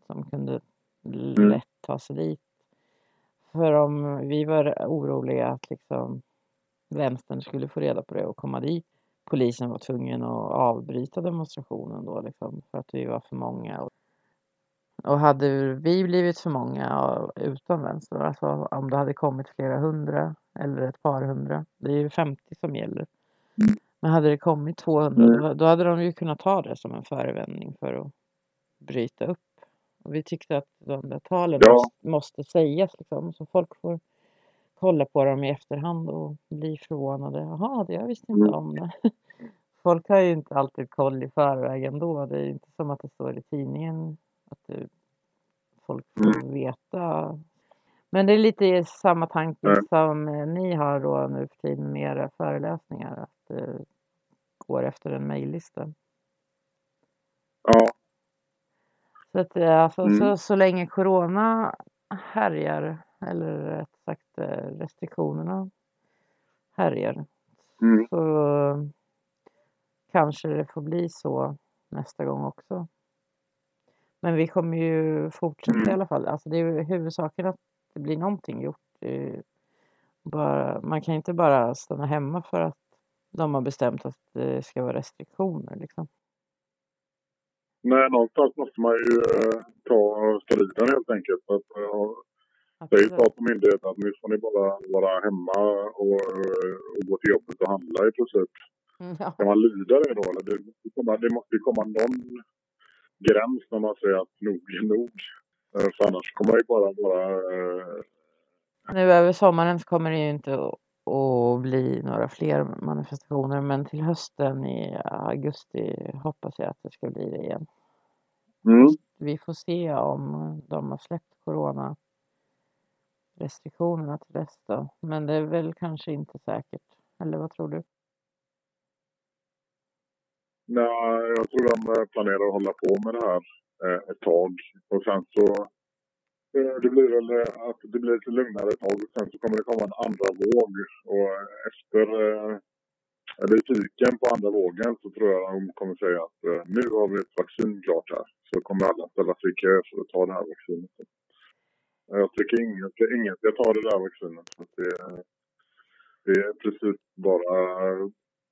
som kunde Mm. lätt ta sig dit. För om vi var oroliga att liksom vänstern skulle få reda på det och komma dit. Polisen var tvungen att avbryta demonstrationen då liksom för att vi var för många. Och, hade vi blivit för många utan vänster, alltså om det hade kommit flera hundra eller ett par hundra, det är ju 50 som gäller. Mm. Men hade det kommit 200 Mm. då, då hade de ju kunnat ta det som en förevändning för att bryta upp. Och vi tyckte att de där talen Ja. måste, måste sägas liksom, så folk får kolla på dem i efterhand och bli förvånade. Jaha, det jag visste inte Mm. om det. Folk har ju inte alltid koll i förväg ändå. Det är ju inte som att det står i tidningen att det, folk får Mm. veta. Men det är lite samma tanke Nej. som eh, ni har då nu för tiden med era föreläsningar. Att det går efter en mejllista. Ja. Så, att, eh, alltså, Mm. så, så länge corona härjar, eller rätt sagt eh, restriktionerna härjar, Mm. så kanske det får bli så nästa gång också. Men vi kommer ju fortsätta i Mm. alla fall. Alltså det är ju huvudsaken att det blir någonting gjort. Bara, man kan inte bara stanna hemma för att de har bestämt att det ska vara restriktioner. Liksom. Nej, någonstans måste man ju eh, ta striden helt enkelt. Att, eh, är ju så på myndigheten att nu får ni bara vara hemma och, och gå till jobbet och handla i princip. Mm, Ja. Kan man lyda det då? Eller det, det måste ju komma någon gräns när man säger att nog är nog. Eh, För annars kommer det ju bara vara... eh, Nu över sommaren så kommer det ju inte att att bli några fler manifestationer men till hösten i augusti hoppas jag att det ska bli det igen. Mm. Vi får se om de har släppt corona restriktionerna till dess då. Men det är väl kanske inte säkert. Eller vad tror du? Nej, jag tror de eh, planerar att hålla på med det här eh, ett tag. Och sen så... Eh, det blir väl att det blir lite lugnare ett tag. Och sen så kommer det komma en andra våg. Och efter eller i piken på andra vågen så tror jag de kommer säga att nu har vi ett vaccin klart här. Så kommer alla ställa sig i kö för att ta det här vaccinet. Jag tycker inget, inget jag tar det där vaccinet. För att det, det är precis bara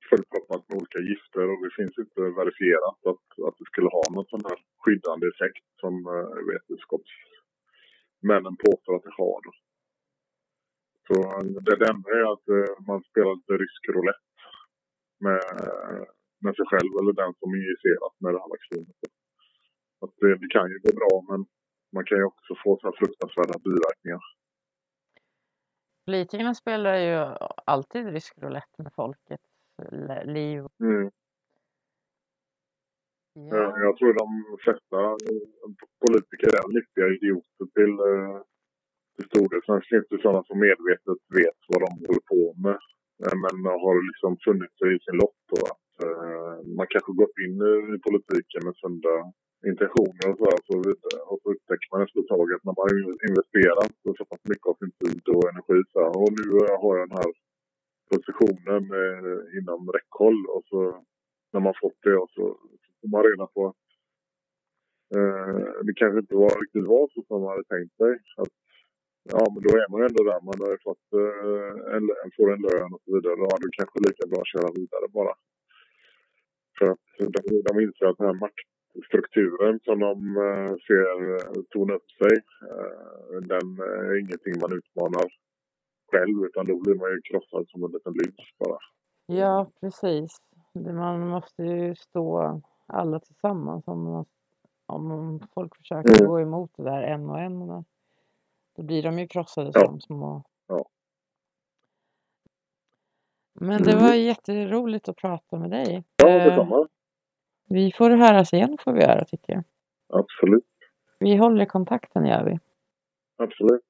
fullproppat med olika gifter och det finns inte verifierat att, att det skulle ha någon sån här skyddande effekt som eh, vetenskapsmännen påstår att det har. Så eh, det, det enda är att eh, man spelar lite rysk roulette med, eh, med sig själv eller den som injicerat med det här vaccinet. Att det, det kan ju gå bra men man kan ju också få så här fruktansvärda biverkningar. Politikerna spelar ju alltid rysk roulette med folkets liv. Mm. Ja. Eh, Jag tror de flesta eh, politiker är nyttiga idioter till, eh, till stor del. Sen finns det sådana som medvetet vet vad de håller på med. Men har liksom funnit sig i sin lott. Och att, man kanske gått in i politiken med sunda intentioner och så, så. Och så upptäcker man efter ett tag att när man har investerat så pass mycket av sin tid och energi så här, och nu eh, har jag den här positionen eh, inom räckhåll och så när man fått det och så, så får man reda på att eh, det kanske inte var riktigt var så som man hade tänkt sig. Att ja, men då är man ju ändå där. Man har ju fått eh, en, lön- får en lön och så vidare. Då är det kanske lika bra att köra vidare bara. För att de, de inser att den här maktstrukturen som de eh, ser eh, torna upp sig, eh, den är ingenting man utmanar själv utan då blir man ju krossad som en liten lus bara. Ja, precis. Man måste ju stå alla tillsammans om, om folk försöker Mm. gå emot det där en och en. Då blir de ju krossade Ja. som små. Ja. Men det Mm. var jätteroligt att prata med dig. Ja, detsamma. Vi får höras igen får vi göra tycker jag. Absolut. Vi håller kontakten gör vi. Absolut.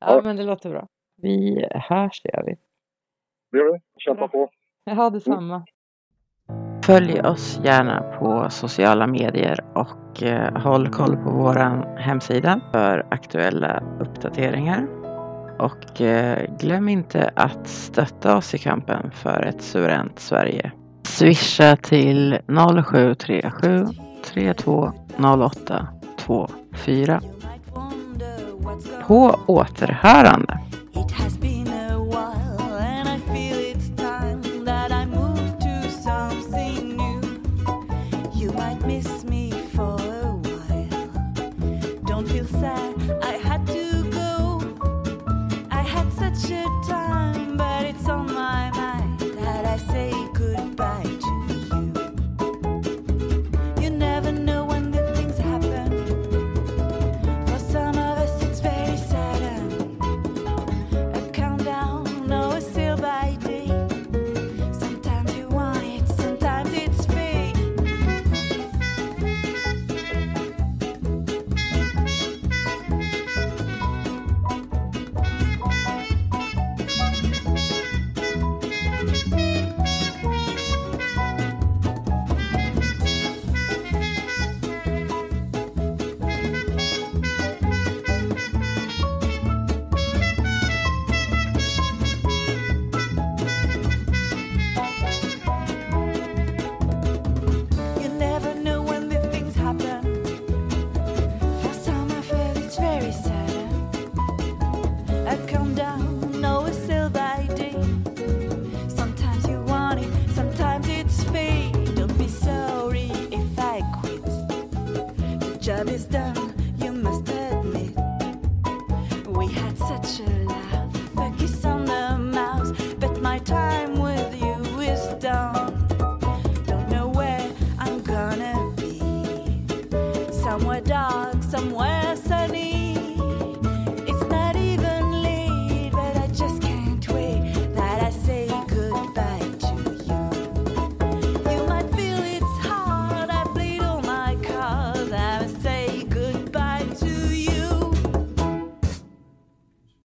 Ja, Ja. men det låter bra. Vi hörs gör vi. Det gör vi. Kämpa på. Ja, detsamma. Följ oss gärna på sociala medier och eh, håll koll på vår hemsida för aktuella uppdateringar. Och eh, glöm inte att stötta oss i kampen för ett suveränt Sverige. Swisha till 0737 3208 24. På återhörande.